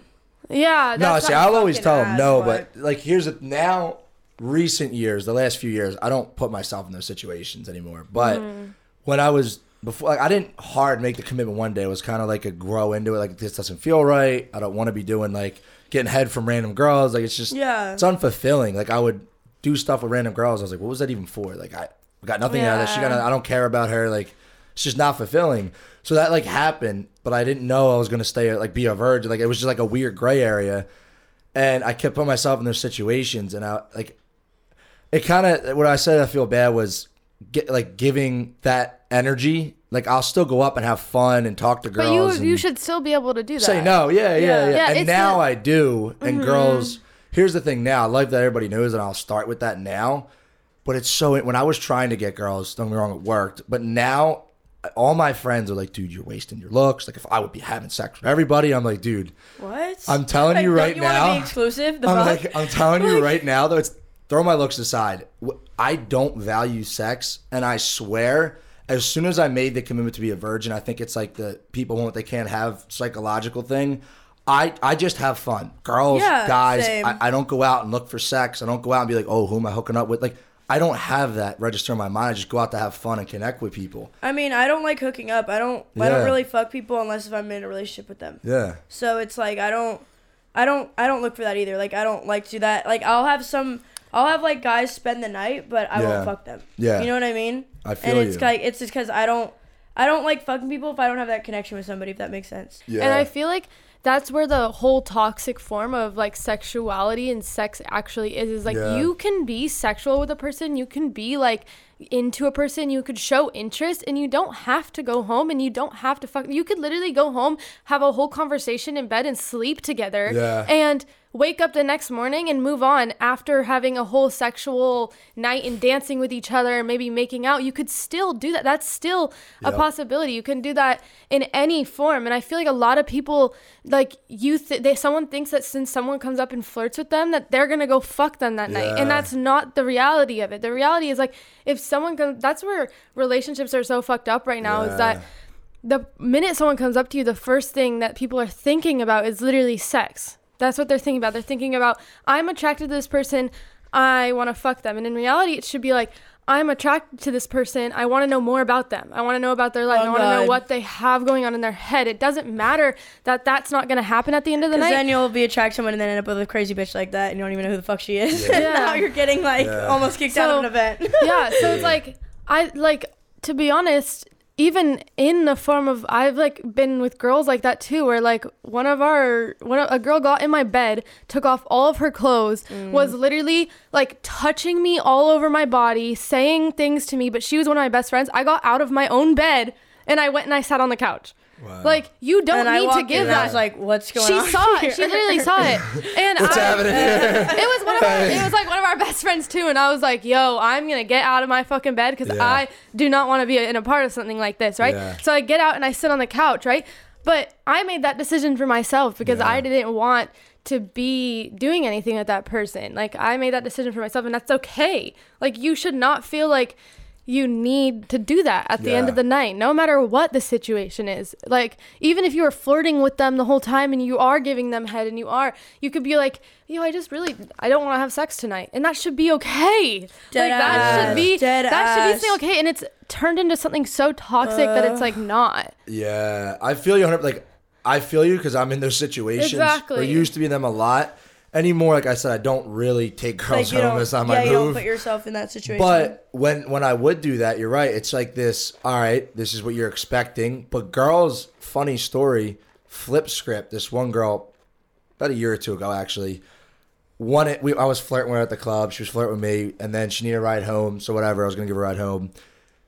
yeah. no, see, I'll always tell them no, but- but like here's the now recent years, the last few years, I don't put myself in those situations anymore. But Mm-hmm. when I was before, like I didn't hard make the commitment one day. It was kind of like a grow into it. Like this doesn't feel right. I don't want to be doing like getting head from random girls. Like it's just Yeah. it's unfulfilling. Like I would do stuff with random girls. I was like, what was that even for? Like I got nothing out of that. She got. Yeah. I don't care about her. Like it's just not fulfilling. So that like happened, but I didn't know I was gonna stay like be a virgin. Like it was just like a weird gray area, and I kept putting myself in those situations, and I like it. Kind of what I said. I feel bad was get like giving that energy. Like I'll still go up and have fun and talk to girls. but you and you should still be able to do that. say no. Yeah, yeah, Yeah. yeah. Yeah, and now the- I do. And mm-hmm. girls, here's the thing. Now I like that everybody knows, and I'll start with that now. But it's so when I was trying to get girls, don't get me wrong, it worked. But now all my friends are like, dude, you're wasting your looks. Like if I would be having sex with everybody, I'm like, dude, What? I'm telling Like, you don't right you now. Want to be exclusive? The I'm fuck? like, I'm telling you right now, though, it's throw my looks aside. I don't value sex, and I swear, as soon as I made the commitment to be a virgin, I think it's like the people want what they can't have psychological thing. I, I just have fun. Girls, Yeah, guys. I, I don't go out and look for sex. I don't go out and be like, oh, who am I hooking up with? Like, I don't have that register in my mind. I just go out to have fun and connect with people. I mean, I don't like hooking up. I don't. I don't really fuck people unless if I'm in a relationship with them. Yeah. So it's like I don't. I don't. I don't look for that either. Like I don't like to do that. Like I'll have some. I'll have like guys spend the night, but I Yeah. won't fuck them. Yeah. You know what I mean? I feel and it's you. like it's just because I don't. I don't like fucking people if I don't have that connection with somebody. If that makes sense. Yeah. And I feel like that's where the whole toxic form of like sexuality and sex actually is is like Yeah. you can be sexual with a person, you can be like into a person, you could show interest and you don't have to go home and you don't have to fuck you could literally go home, have a whole conversation in bed and sleep together Yeah. and wake up the next morning and move on after having a whole sexual night and dancing with each other and maybe making out you could still do that. That's still a Yep. possibility. You can do that in any form. And i feel like a lot of people like you th- they someone thinks that since someone comes up and flirts with them that they're gonna go fuck them that night. And that's not the reality of it. The reality is like if someone comes that's where relationships are so fucked up right now is that the minute someone comes up to you, the first thing that people are thinking about is literally sex. That's what they're thinking about. They're thinking about, I'm attracted to this person, I want to fuck them. And in reality, it should be like, I'm attracted to this person. I want to know more about them. I want to know about their life. Oh, I want to know what they have going on in their head. It doesn't matter that that's not going to happen at the end of the Because night. then you'll be attracted to someone and then end up with a crazy bitch like that, and you don't even know who the fuck she is. Yeah. and now you're getting like Yeah. almost kicked out of an event. yeah so it's like i like to be honest even in the form of i've like been with girls like that too where like one of our one of, a girl got in my bed took off all of her clothes mm. was literally like touching me all over my body saying things to me but she was one of my best friends. I got out of my own bed and i went and i sat on the couch Wow. like you don't and need to give in that I was like, "What's going she on?" She saw it. She literally saw it, and What's I, happening here? it was one of our, it was like one of our best friends too, and I was like, "Yo, I'm gonna get out of my fucking bed because Yeah. I do not want to be in a part of something like this, right?" Yeah. So I get out and I sit on the couch, right? But I made that decision for myself because Yeah. I didn't want to be doing anything with that person. Like I made that decision for myself, and that's okay. Like you should not feel like you need to do that at the end of the night, no matter what the situation is. Like, even if you are flirting with them the whole time and you are giving them head and you are, you could be like, yo, I just really, I don't want to have sex tonight. And that should be okay. Dead like, that ass. should be, Dead that should be something okay. And it's turned into something so toxic that it's like not. Yeah, I feel you. Like, I feel you because I'm in those situations. Exactly. Or used to be in them a lot. Anymore, like I said, I don't really take girls you home. That's not yeah, my you don't put yourself in that situation. But when when I would do that, you're right. It's like this. All right, this is what you're expecting. But girls, funny story, flip script. This one girl, about a year or two ago, actually, one. We I was flirting with her at the club. She was flirting with me, and then she needed a ride home. So whatever, I was gonna give her a ride home.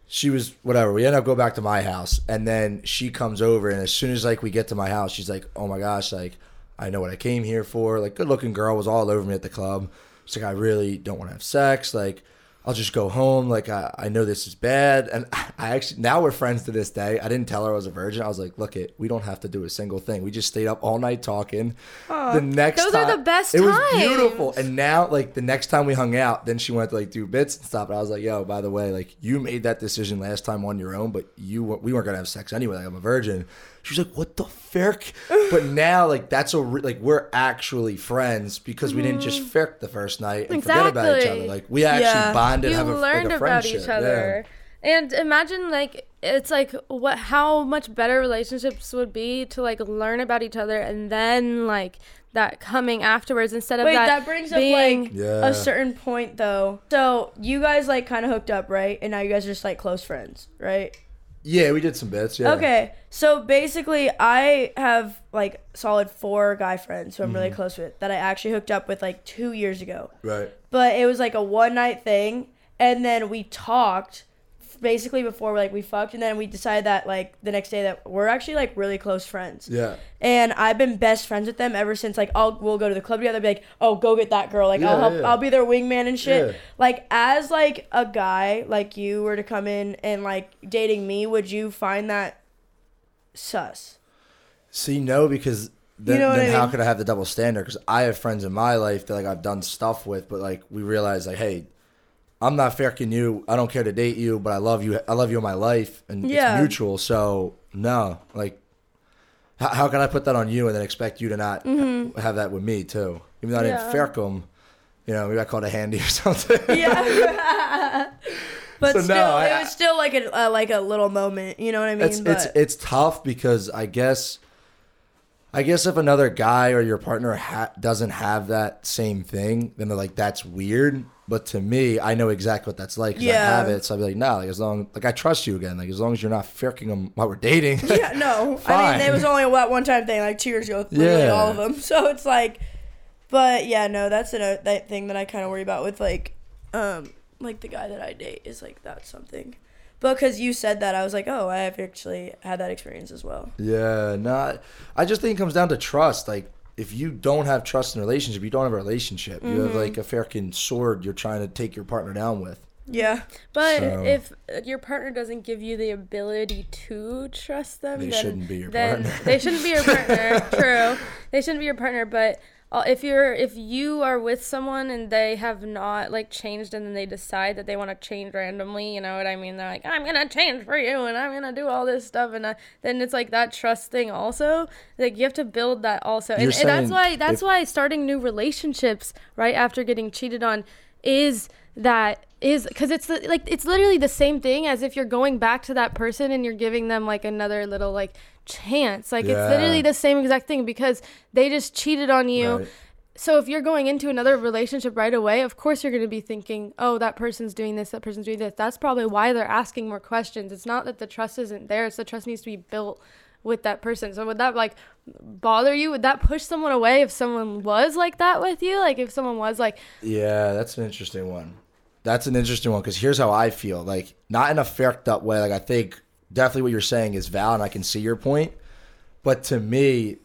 She was whatever. We end up go back to my house, and then she comes over, and as soon as like we get to my house, she's like, "Oh my gosh, like." I know what I came here for. Like, good looking girl was all over me at the club. She's like, I really don't want to have sex. Like, I'll just go home. Like, I, I know this is bad. And I actually, now we're friends to this day. I didn't tell her I was a virgin. I was like, look, it, we don't have to do a single thing. We just stayed up all night talking. the next Those are the best It was times. beautiful. And now, like, the next time we hung out, then she went to like do bits and stuff. And I was like, yo, by the way, like, you made that decision last time on your own, but you we weren't going to have sex anyway. Like, I'm a virgin. She was like, "What the frick?" But now, like, that's a re- like we're actually friends because we didn't just mm. frick the first night and forget about each other. Like, we actually Yeah. bonded, you have a, learned like a about friendship. each Yeah. other and imagine like it's like what how much better relationships would be to like learn about each other and then like that coming afterwards instead of Wait, that, that, brings up being like Yeah. a certain point though. So you guys like kind of hooked up, right? And now you guys are just like close friends, right? Yeah, we did some bits. Yeah. Okay, so basically, I have like solid four guy friends who I'm Mm-hmm. really close with that I actually hooked up with like two years ago. Right. But it was like a one night thing, and then we talked basically before like we fucked, and then we decided that like the next day that we're actually like really close friends. Yeah. And I've been best friends with them ever since. Like, I'll we'll go to the club together. Be like, oh, go get that girl. Like, I'll help. yeah. I'll be their wingman and shit. Yeah. Like, as like a guy like you were to come in and like dating me, would you find that sus? See, no, because then, know then I how could I have the double standard? Because I have friends in my life that like I've done stuff with, but like we realize like, hey, I'm not fucking you. I don't care to date you, but I love you. I love you in my life, and Yeah. it's mutual. So no, like, how, how can I put that on you and then expect you to not have that with me too? Even though I didn't Yeah. you know, maybe I called a handy or something. Yeah. but So, no, I- it was still like a uh, like a little moment. You know what I mean? it's but it's it's tough because I guess I guess if another guy or your partner ha- doesn't have that same thing, then they're like that's weird. But to me, I know exactly what that's like. 'cause I Yeah. have it, so I'd be like, no, like as long like I trust you again. Like as long as you're not fucking them while we're dating. yeah, no. I Fine. mean, it was only that one time thing, like two years ago, literally Yeah. all of them. So it's like, but yeah, no, that's a that thing that I kind of worry about with like, um, like the guy that I date is like that's something. But because you said that, I was like, oh, I have actually had that experience as well. yeah, not. I just think it comes down to trust. Like if you don't have trust in a relationship, you don't have a relationship. You Mm-hmm. have like a fucking sword you're trying to take your partner down with. Yeah, But So- if your partner doesn't give you the ability to trust them, They then, shouldn't be your then partner. they shouldn't be your partner. True, they shouldn't be your partner. But uh, if you're if you are with someone and they have not like changed and then they decide that they want to change randomly, you know what I mean? They're like, I'm gonna change for you and I'm gonna do all this stuff, and uh, then it's like that trust thing also. Like you have to build that also, and, and that's why that's if- why starting new relationships right after getting cheated on is that is because it's the, like it's literally the same thing as if you're going back to that person and you're giving them like another little like chance. Like Yeah. it's literally the same exact thing because they just cheated on you. Right. so if you're going into another relationship right away of course you're going to be thinking oh that person's doing this that person's doing this. That's probably why they're asking more questions. It's not that the trust isn't there it's the trust needs to be built with that person. So would that like bother you would that push someone away if someone was like that with you like if someone was like Yeah, that's an interesting one. That's an interesting one because here's how I feel. Like, not in a fucked up way. Like, I think definitely what you're saying is valid. And I can see your point. But to me,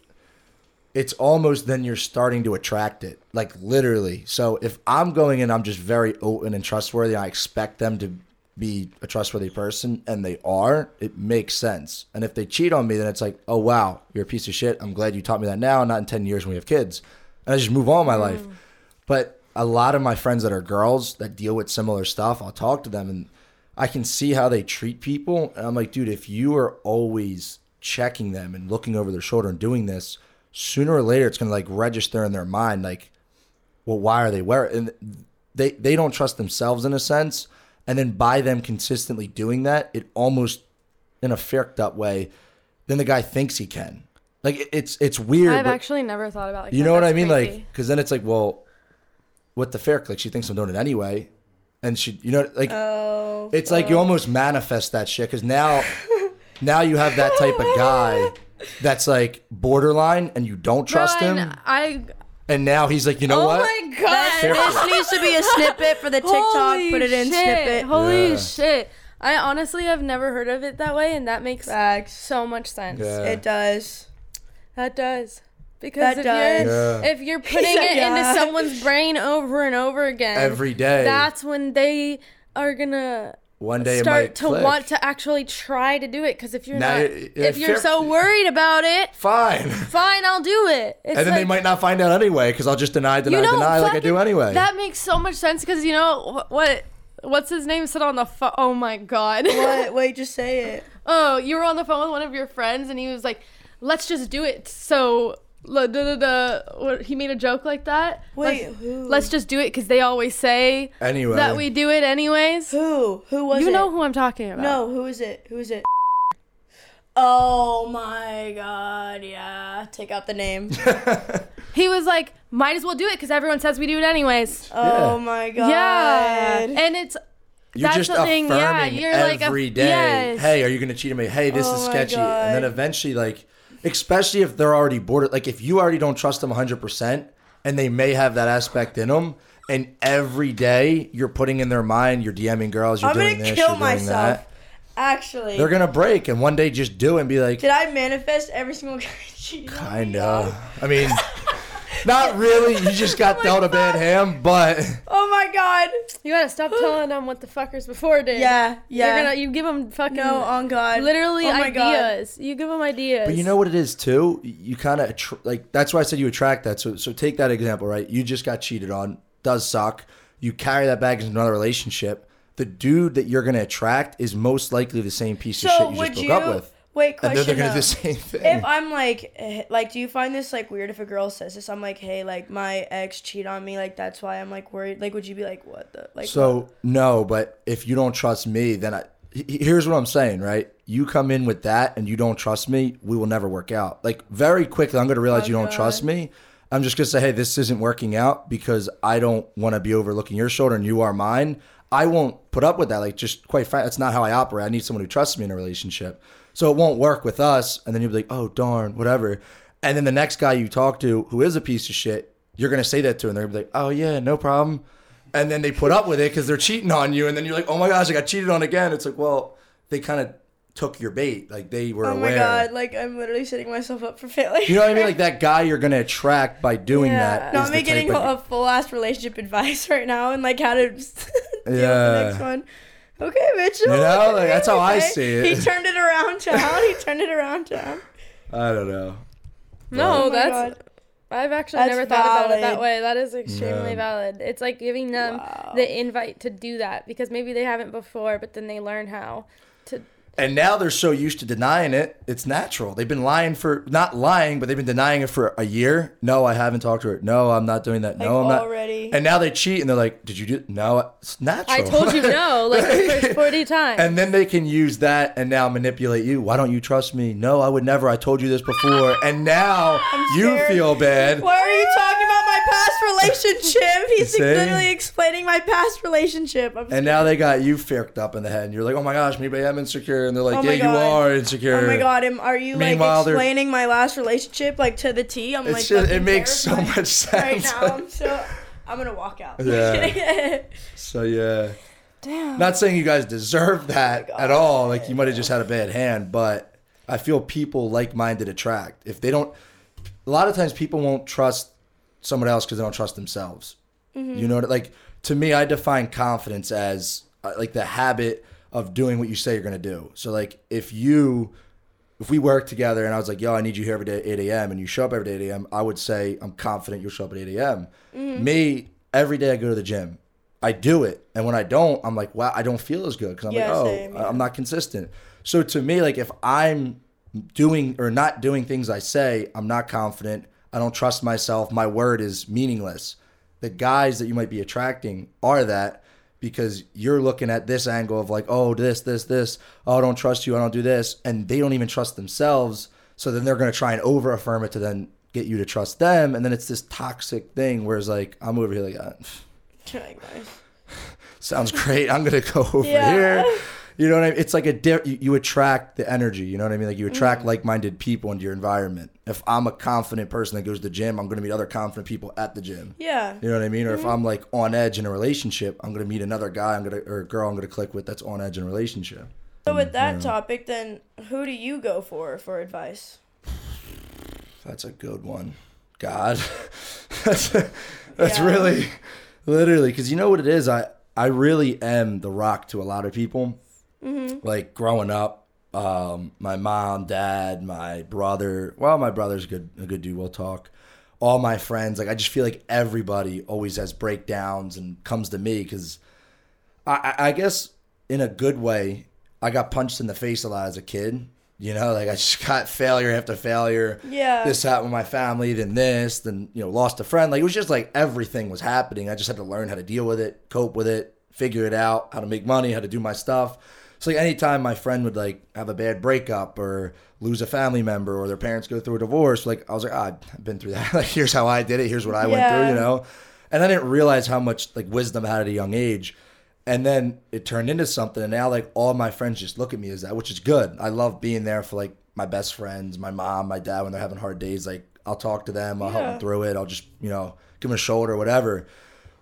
it's almost then you're starting to attract it. Like, literally. So if I'm going in, I'm just very open and trustworthy. I expect them to be a trustworthy person, and they are, it makes sense. And if they cheat on me, then it's like, oh, wow, you're a piece of shit. I'm glad you taught me that now, not in 10 years when we have kids. And I just move on my life. Mm. But a lot of my friends that are girls that deal with similar stuff, I'll talk to them and I can see how they treat people. And I'm like, dude, if you are always checking them and looking over their shoulder and doing this, sooner or later it's gonna like register in their mind, like, well, why are they wearing? And they they don't trust themselves in a sense. And then by them consistently doing that, it almost in a fucked up way, then the guy thinks he can. Like it's it's weird. I've actually never thought about like you that. know what I mean? crazy. Like, because then it's like, well, what the fair? Like, she thinks I'm doing it anyway, and she, you know, like, Oh. it's like you almost manifest that shit because now, now you have that type of guy that's like borderline, and you don't trust Bro, him, I and now he's like, you know oh what? my god, this needs to be a snippet for the TikTok. Holy Put it in shit. snippet. Holy Yeah. shit! I honestly have never heard of it that way, and that makes Facts. so much sense. Yeah. It does. That does. Because That if does. you're Yeah. if you're putting said it yeah. into someone's brain over and over again Every day. that's when they are gonna One day it start might to click. want to actually try to do it. Because if you're Now not, it- if you're so worried about it, Fine. fine, I'll do it. It's and then they might not find out anyway because I'll just deny, deny, deny like I do anyway. That makes so much sense because you know what? What's his name said on the phone? Oh my god! What? Wait, just say it. oh, you were on the phone with one of your friends and he was like, "Let's just do it." So. La- Da, da, da, what, he made a joke like that. Wait, let's, who? let's just do it because they always say anyway. that we do it anyways. Who? Who was it? you it? know who I'm talking about. No, who is it? Who is it? Oh my god, yeah. Take out the name. He was like, "Might as well do it because everyone says we do it anyways." Oh my god. Yeah, and it's You're That's just the thing, affirming yeah, you're like a- every day. yes. Hey, are you gonna cheat on me? Hey, this Oh is my sketchy. And then eventually, like, especially if they're already bored, like if you already don't trust them 100, percent and they may have that aspect in them, and every day you're putting in their mind, you're DMing girls, you're I'm doing gonna this, kill you're doing myself. that. Actually, They're gonna break, and one day just do it and be like, did I manifest every single guy cheating on me? kinda. I mean, not really. You just got oh dealt a bad hand, but Oh my god. You gotta stop telling them what the fuckers before did. Yeah, yeah. You're gonna you give them fucking no, on God. literally Oh my God. ideas. You give them ideas. But you know what it is too. You kind of attr- like that's why I said you attract that. So so take that example, right? You just got cheated on. Does suck. You carry that baggage into another relationship. The dude that you're gonna attract is most likely the same piece of So shit you would just you broke up with, wait? Question. they're, they're gonna do the same thing. if I'm like, eh, like, do you find this like weird if a girl says this? I'm like, hey, like my ex cheat on me, like that's why I'm like worried. Like, would you be like, what the like? So no, but if you don't trust me, then I. Here's what I'm saying, right? You come in with that and you don't trust me, we will never work out. Like very quickly, I'm going to realize Oh, you don't God. trust me. I'm just going to say, hey, this isn't working out because I don't want to be overlooking your shoulder and you are mine. I won't put up with that. Like, just quite frankly, that's not how I operate. I need someone who trusts me in a relationship. So it won't work with us. And then you'll be like, oh, darn, whatever. And then the next guy you talk to who is a piece of shit, you're going to say that to, and they're going to be like, oh, yeah, no problem and then they put up with it because they're cheating on you, and then you're like, oh my gosh, I got cheated on again. It's like, well, they kind of took your bait, like they were aware. oh my. God, like I'm literally setting myself up for failure. You know what I mean? Like that guy you're gonna attract by doing Yeah. that. Not the getting of- a full ass relationship advice right now and like how to deal with the next one. Okay, Mitchell. You know, like, that's how I see it. He turned it around town. he turned it around town. I don't know. no, Oh that's God. I've actually That's never thought about it that way. That is extremely Yeah. valid. It's like giving them Wow. the invite to do that because maybe they haven't before, but then they learn how to. And now they're so used to denying it, it's natural. They've been lying for not lying, but they've been denying it for a year. No, I haven't talked to her. No, I'm not doing that. No, Like, I'm not. already. And now they cheat, and they're like, "Did you do?" No, it's natural. I told you no, like the first forty times. And then they can use that and now manipulate you. Why don't you trust me? No, I would never. I told you this before. And now you feel bad. Why are you talking about my past relationship? He's literally explaining my past relationship. I'm And now they got you ficked up in the head. And you're like, oh my gosh, maybe I am insecure. And they're like, Oh yeah, my you God. are insecure. Oh my god, am, are you like Meanwhile, they're- explaining my last relationship like to the T? I'm like, just, it makes so much sense. right now. I'm so I'm gonna walk out. Yeah. so, yeah. Damn. Not saying you guys deserve that God. at all. Like, you might have just had a bad hand. But I feel people like minded attract. If they don't, a lot of times people won't trust someone else because they don't trust themselves. You know, what- like to me, I define confidence as uh, like the habit of doing what you say you're gonna do. So like if you, if we work together and I was like, yo, I need you here every day at 8 a.m. and you show up every day at 8 a.m., I would say I'm confident you'll show up at 8 a.m. Mm-hmm. Me, every day I go to the gym. I do it, and when I don't, I'm like, wow, I don't feel as good because I'm Yeah, like, oh, same, yeah. I'm not consistent. So to me, like if I'm doing or not doing things I say, I'm not confident. I don't trust myself. My word is meaningless. The guys that you might be attracting are that because you're looking at this angle of like, oh, this, this, this. Oh, I don't trust you. I don't do this. And they don't even trust themselves. So then they're going to try and over affirm it to then get you to trust them. And then it's this toxic thing where it's like, I'm over here like, ah, sounds great. I'm gonna go over Yeah. here. You know what I mean? It's like a di- you, you attract the energy. You know what I mean? Like you attract Mm. like-minded people into your environment. If I'm a confident person that goes to the gym, I'm gonna meet other confident people at the gym. Yeah. You know what I mean? Or Mm-hmm. if I'm like on edge in a relationship, I'm gonna meet another guy. I'm gonna or a girl I'm gonna click with that's on edge in a relationship. So with that topic, then who do you go for for advice? That's a good one. God, that's that's Yeah. really, literally, because you know what it is. I I really am the rock to a lot of people. Like growing up, um, my mom, dad, my brother. Well, my brother's a good a good dude. We'll talk. All my friends, like I just feel like everybody always has breakdowns and comes to me because I, I I guess in a good way, I got punched in the face a lot as a kid. You know, like I just got failure after failure. Yeah. This happened with my family, then this, then you know, lost a friend. Like it was just like everything was happening. I just had to learn how to deal with it, cope with it, figure it out, how to make money, how to do my stuff. So like anytime my friend would like have a bad breakup or lose a family member or their parents go through a divorce, like I was like, ah, I've been through that. like here's how I did it. Here's what I went through. You know. And I didn't realize how much like wisdom I had at a young age. And then it turned into something, and now like all my friends just look at me as that, which is good. I love being there for like my best friends, my mom, my dad when they're having hard days. Like I'll talk to them, I'll help them through it. I'll just you know give them a shoulder, whatever.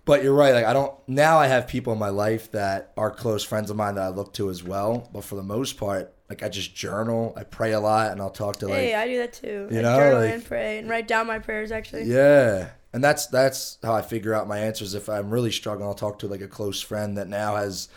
But you're right. Like I don't now. I have people in my life that are close friends of mine that I look to as well. But for the most part, like I just journal. I pray a lot, and I'll talk to like hey, I do that too. You I know, journal like- and pray and write down my prayers. Actually, Yeah. And that's that's how I figure out my answers. If I'm really struggling, I'll talk to like a close friend that now has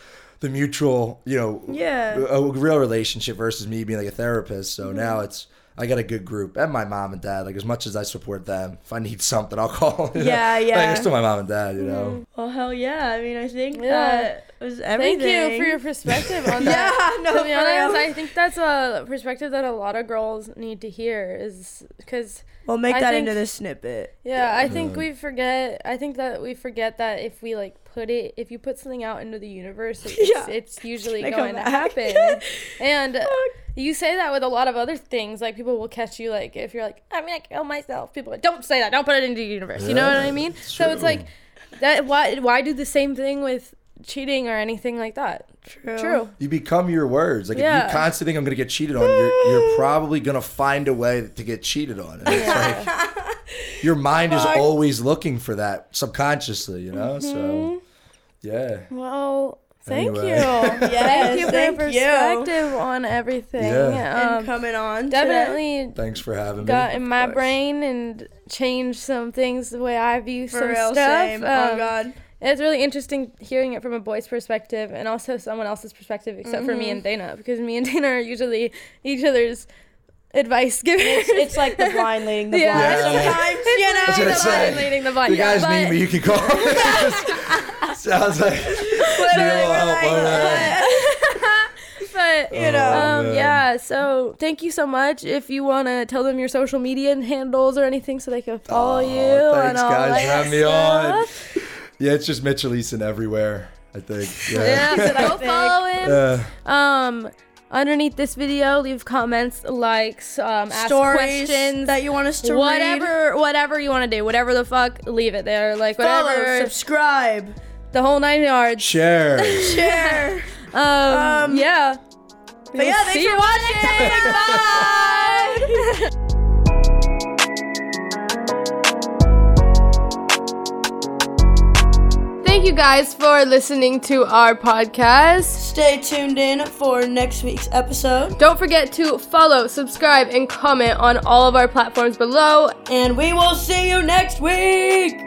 the mutual, you know, Yeah. a, real relationship versus me being like a therapist. So Mm-hmm. now it's I got a good group and my mom and dad. Like as much as I support them, if I need something, I'll call. you know? Yeah, Like, yeah. it's still my mom and dad, you mm-hmm. know. Well, hell yeah. I mean, I think Yeah. that was everything. Thank you for your perspective on that. yeah, no, to be honest, real. I think that's a perspective that a lot of girls need to hear. Is because We'll make I that think- into this snippet. yeah, I think Yeah. we forget. I think that we forget that if we like put it, if you put something out into the universe, it's, Yeah. it's usually gonna going come to back. happen. and you say that with a lot of other things. Like people will catch you. Like if you're like, I'm gonna kill myself. People are like, don't say that. Don't put it into the universe. You know what I mean? it's So it's like that. Why? Why do the same thing with cheating or anything like that? True. True. You become your words. Like if you constantly think I'm gonna get cheated on, you're you're probably gonna find a way to get cheated on. And it's like your mind is always looking for that subconsciously, you know? Mm-hmm. So yeah. Well, thank Anyway. you. Yes, thank you for thank your you. perspective on everything. Yeah. And Um, coming on. today. definitely Thanks for having got me. in my course. brain and changed some things the way I view For some real, stuff. same. oh Um, God. It's really interesting hearing it from a boy's perspective and also someone else's perspective, except for me and Mm-hmm. Dana, because me and Dana are usually each other's advice giving. It's, it's like the blind leading the Yeah. blind. Yeah. Sometimes, you know. I was the say, blind leading the blind. You guys But- need me, you can call. Sounds like need a little help over there. but You know. um, man. yeah. So thank you so much. If you want to tell them your social media handles or anything, so they can follow Aw, you. thanks, and all guys, that for having me on. stuff. Yeah, it's just Mitchell Eason everywhere, I think. Yeah, Yeah. so go think. follow him. Uh, Um, underneath this video, leave comments, likes, um, ask Stories questions. that you want us to read. whatever, whatever you want to do, whatever the fuck, leave it there. Like Follow, whatever, subscribe, the whole nine yards. share. share. Um, Um, yeah. But yeah, thanks for watching. Bye. Thank you guys for listening to our podcast. Stay tuned in for next week's episode, Don't forget to follow, subscribe, and comment on all of our platforms below. and we will see you next week.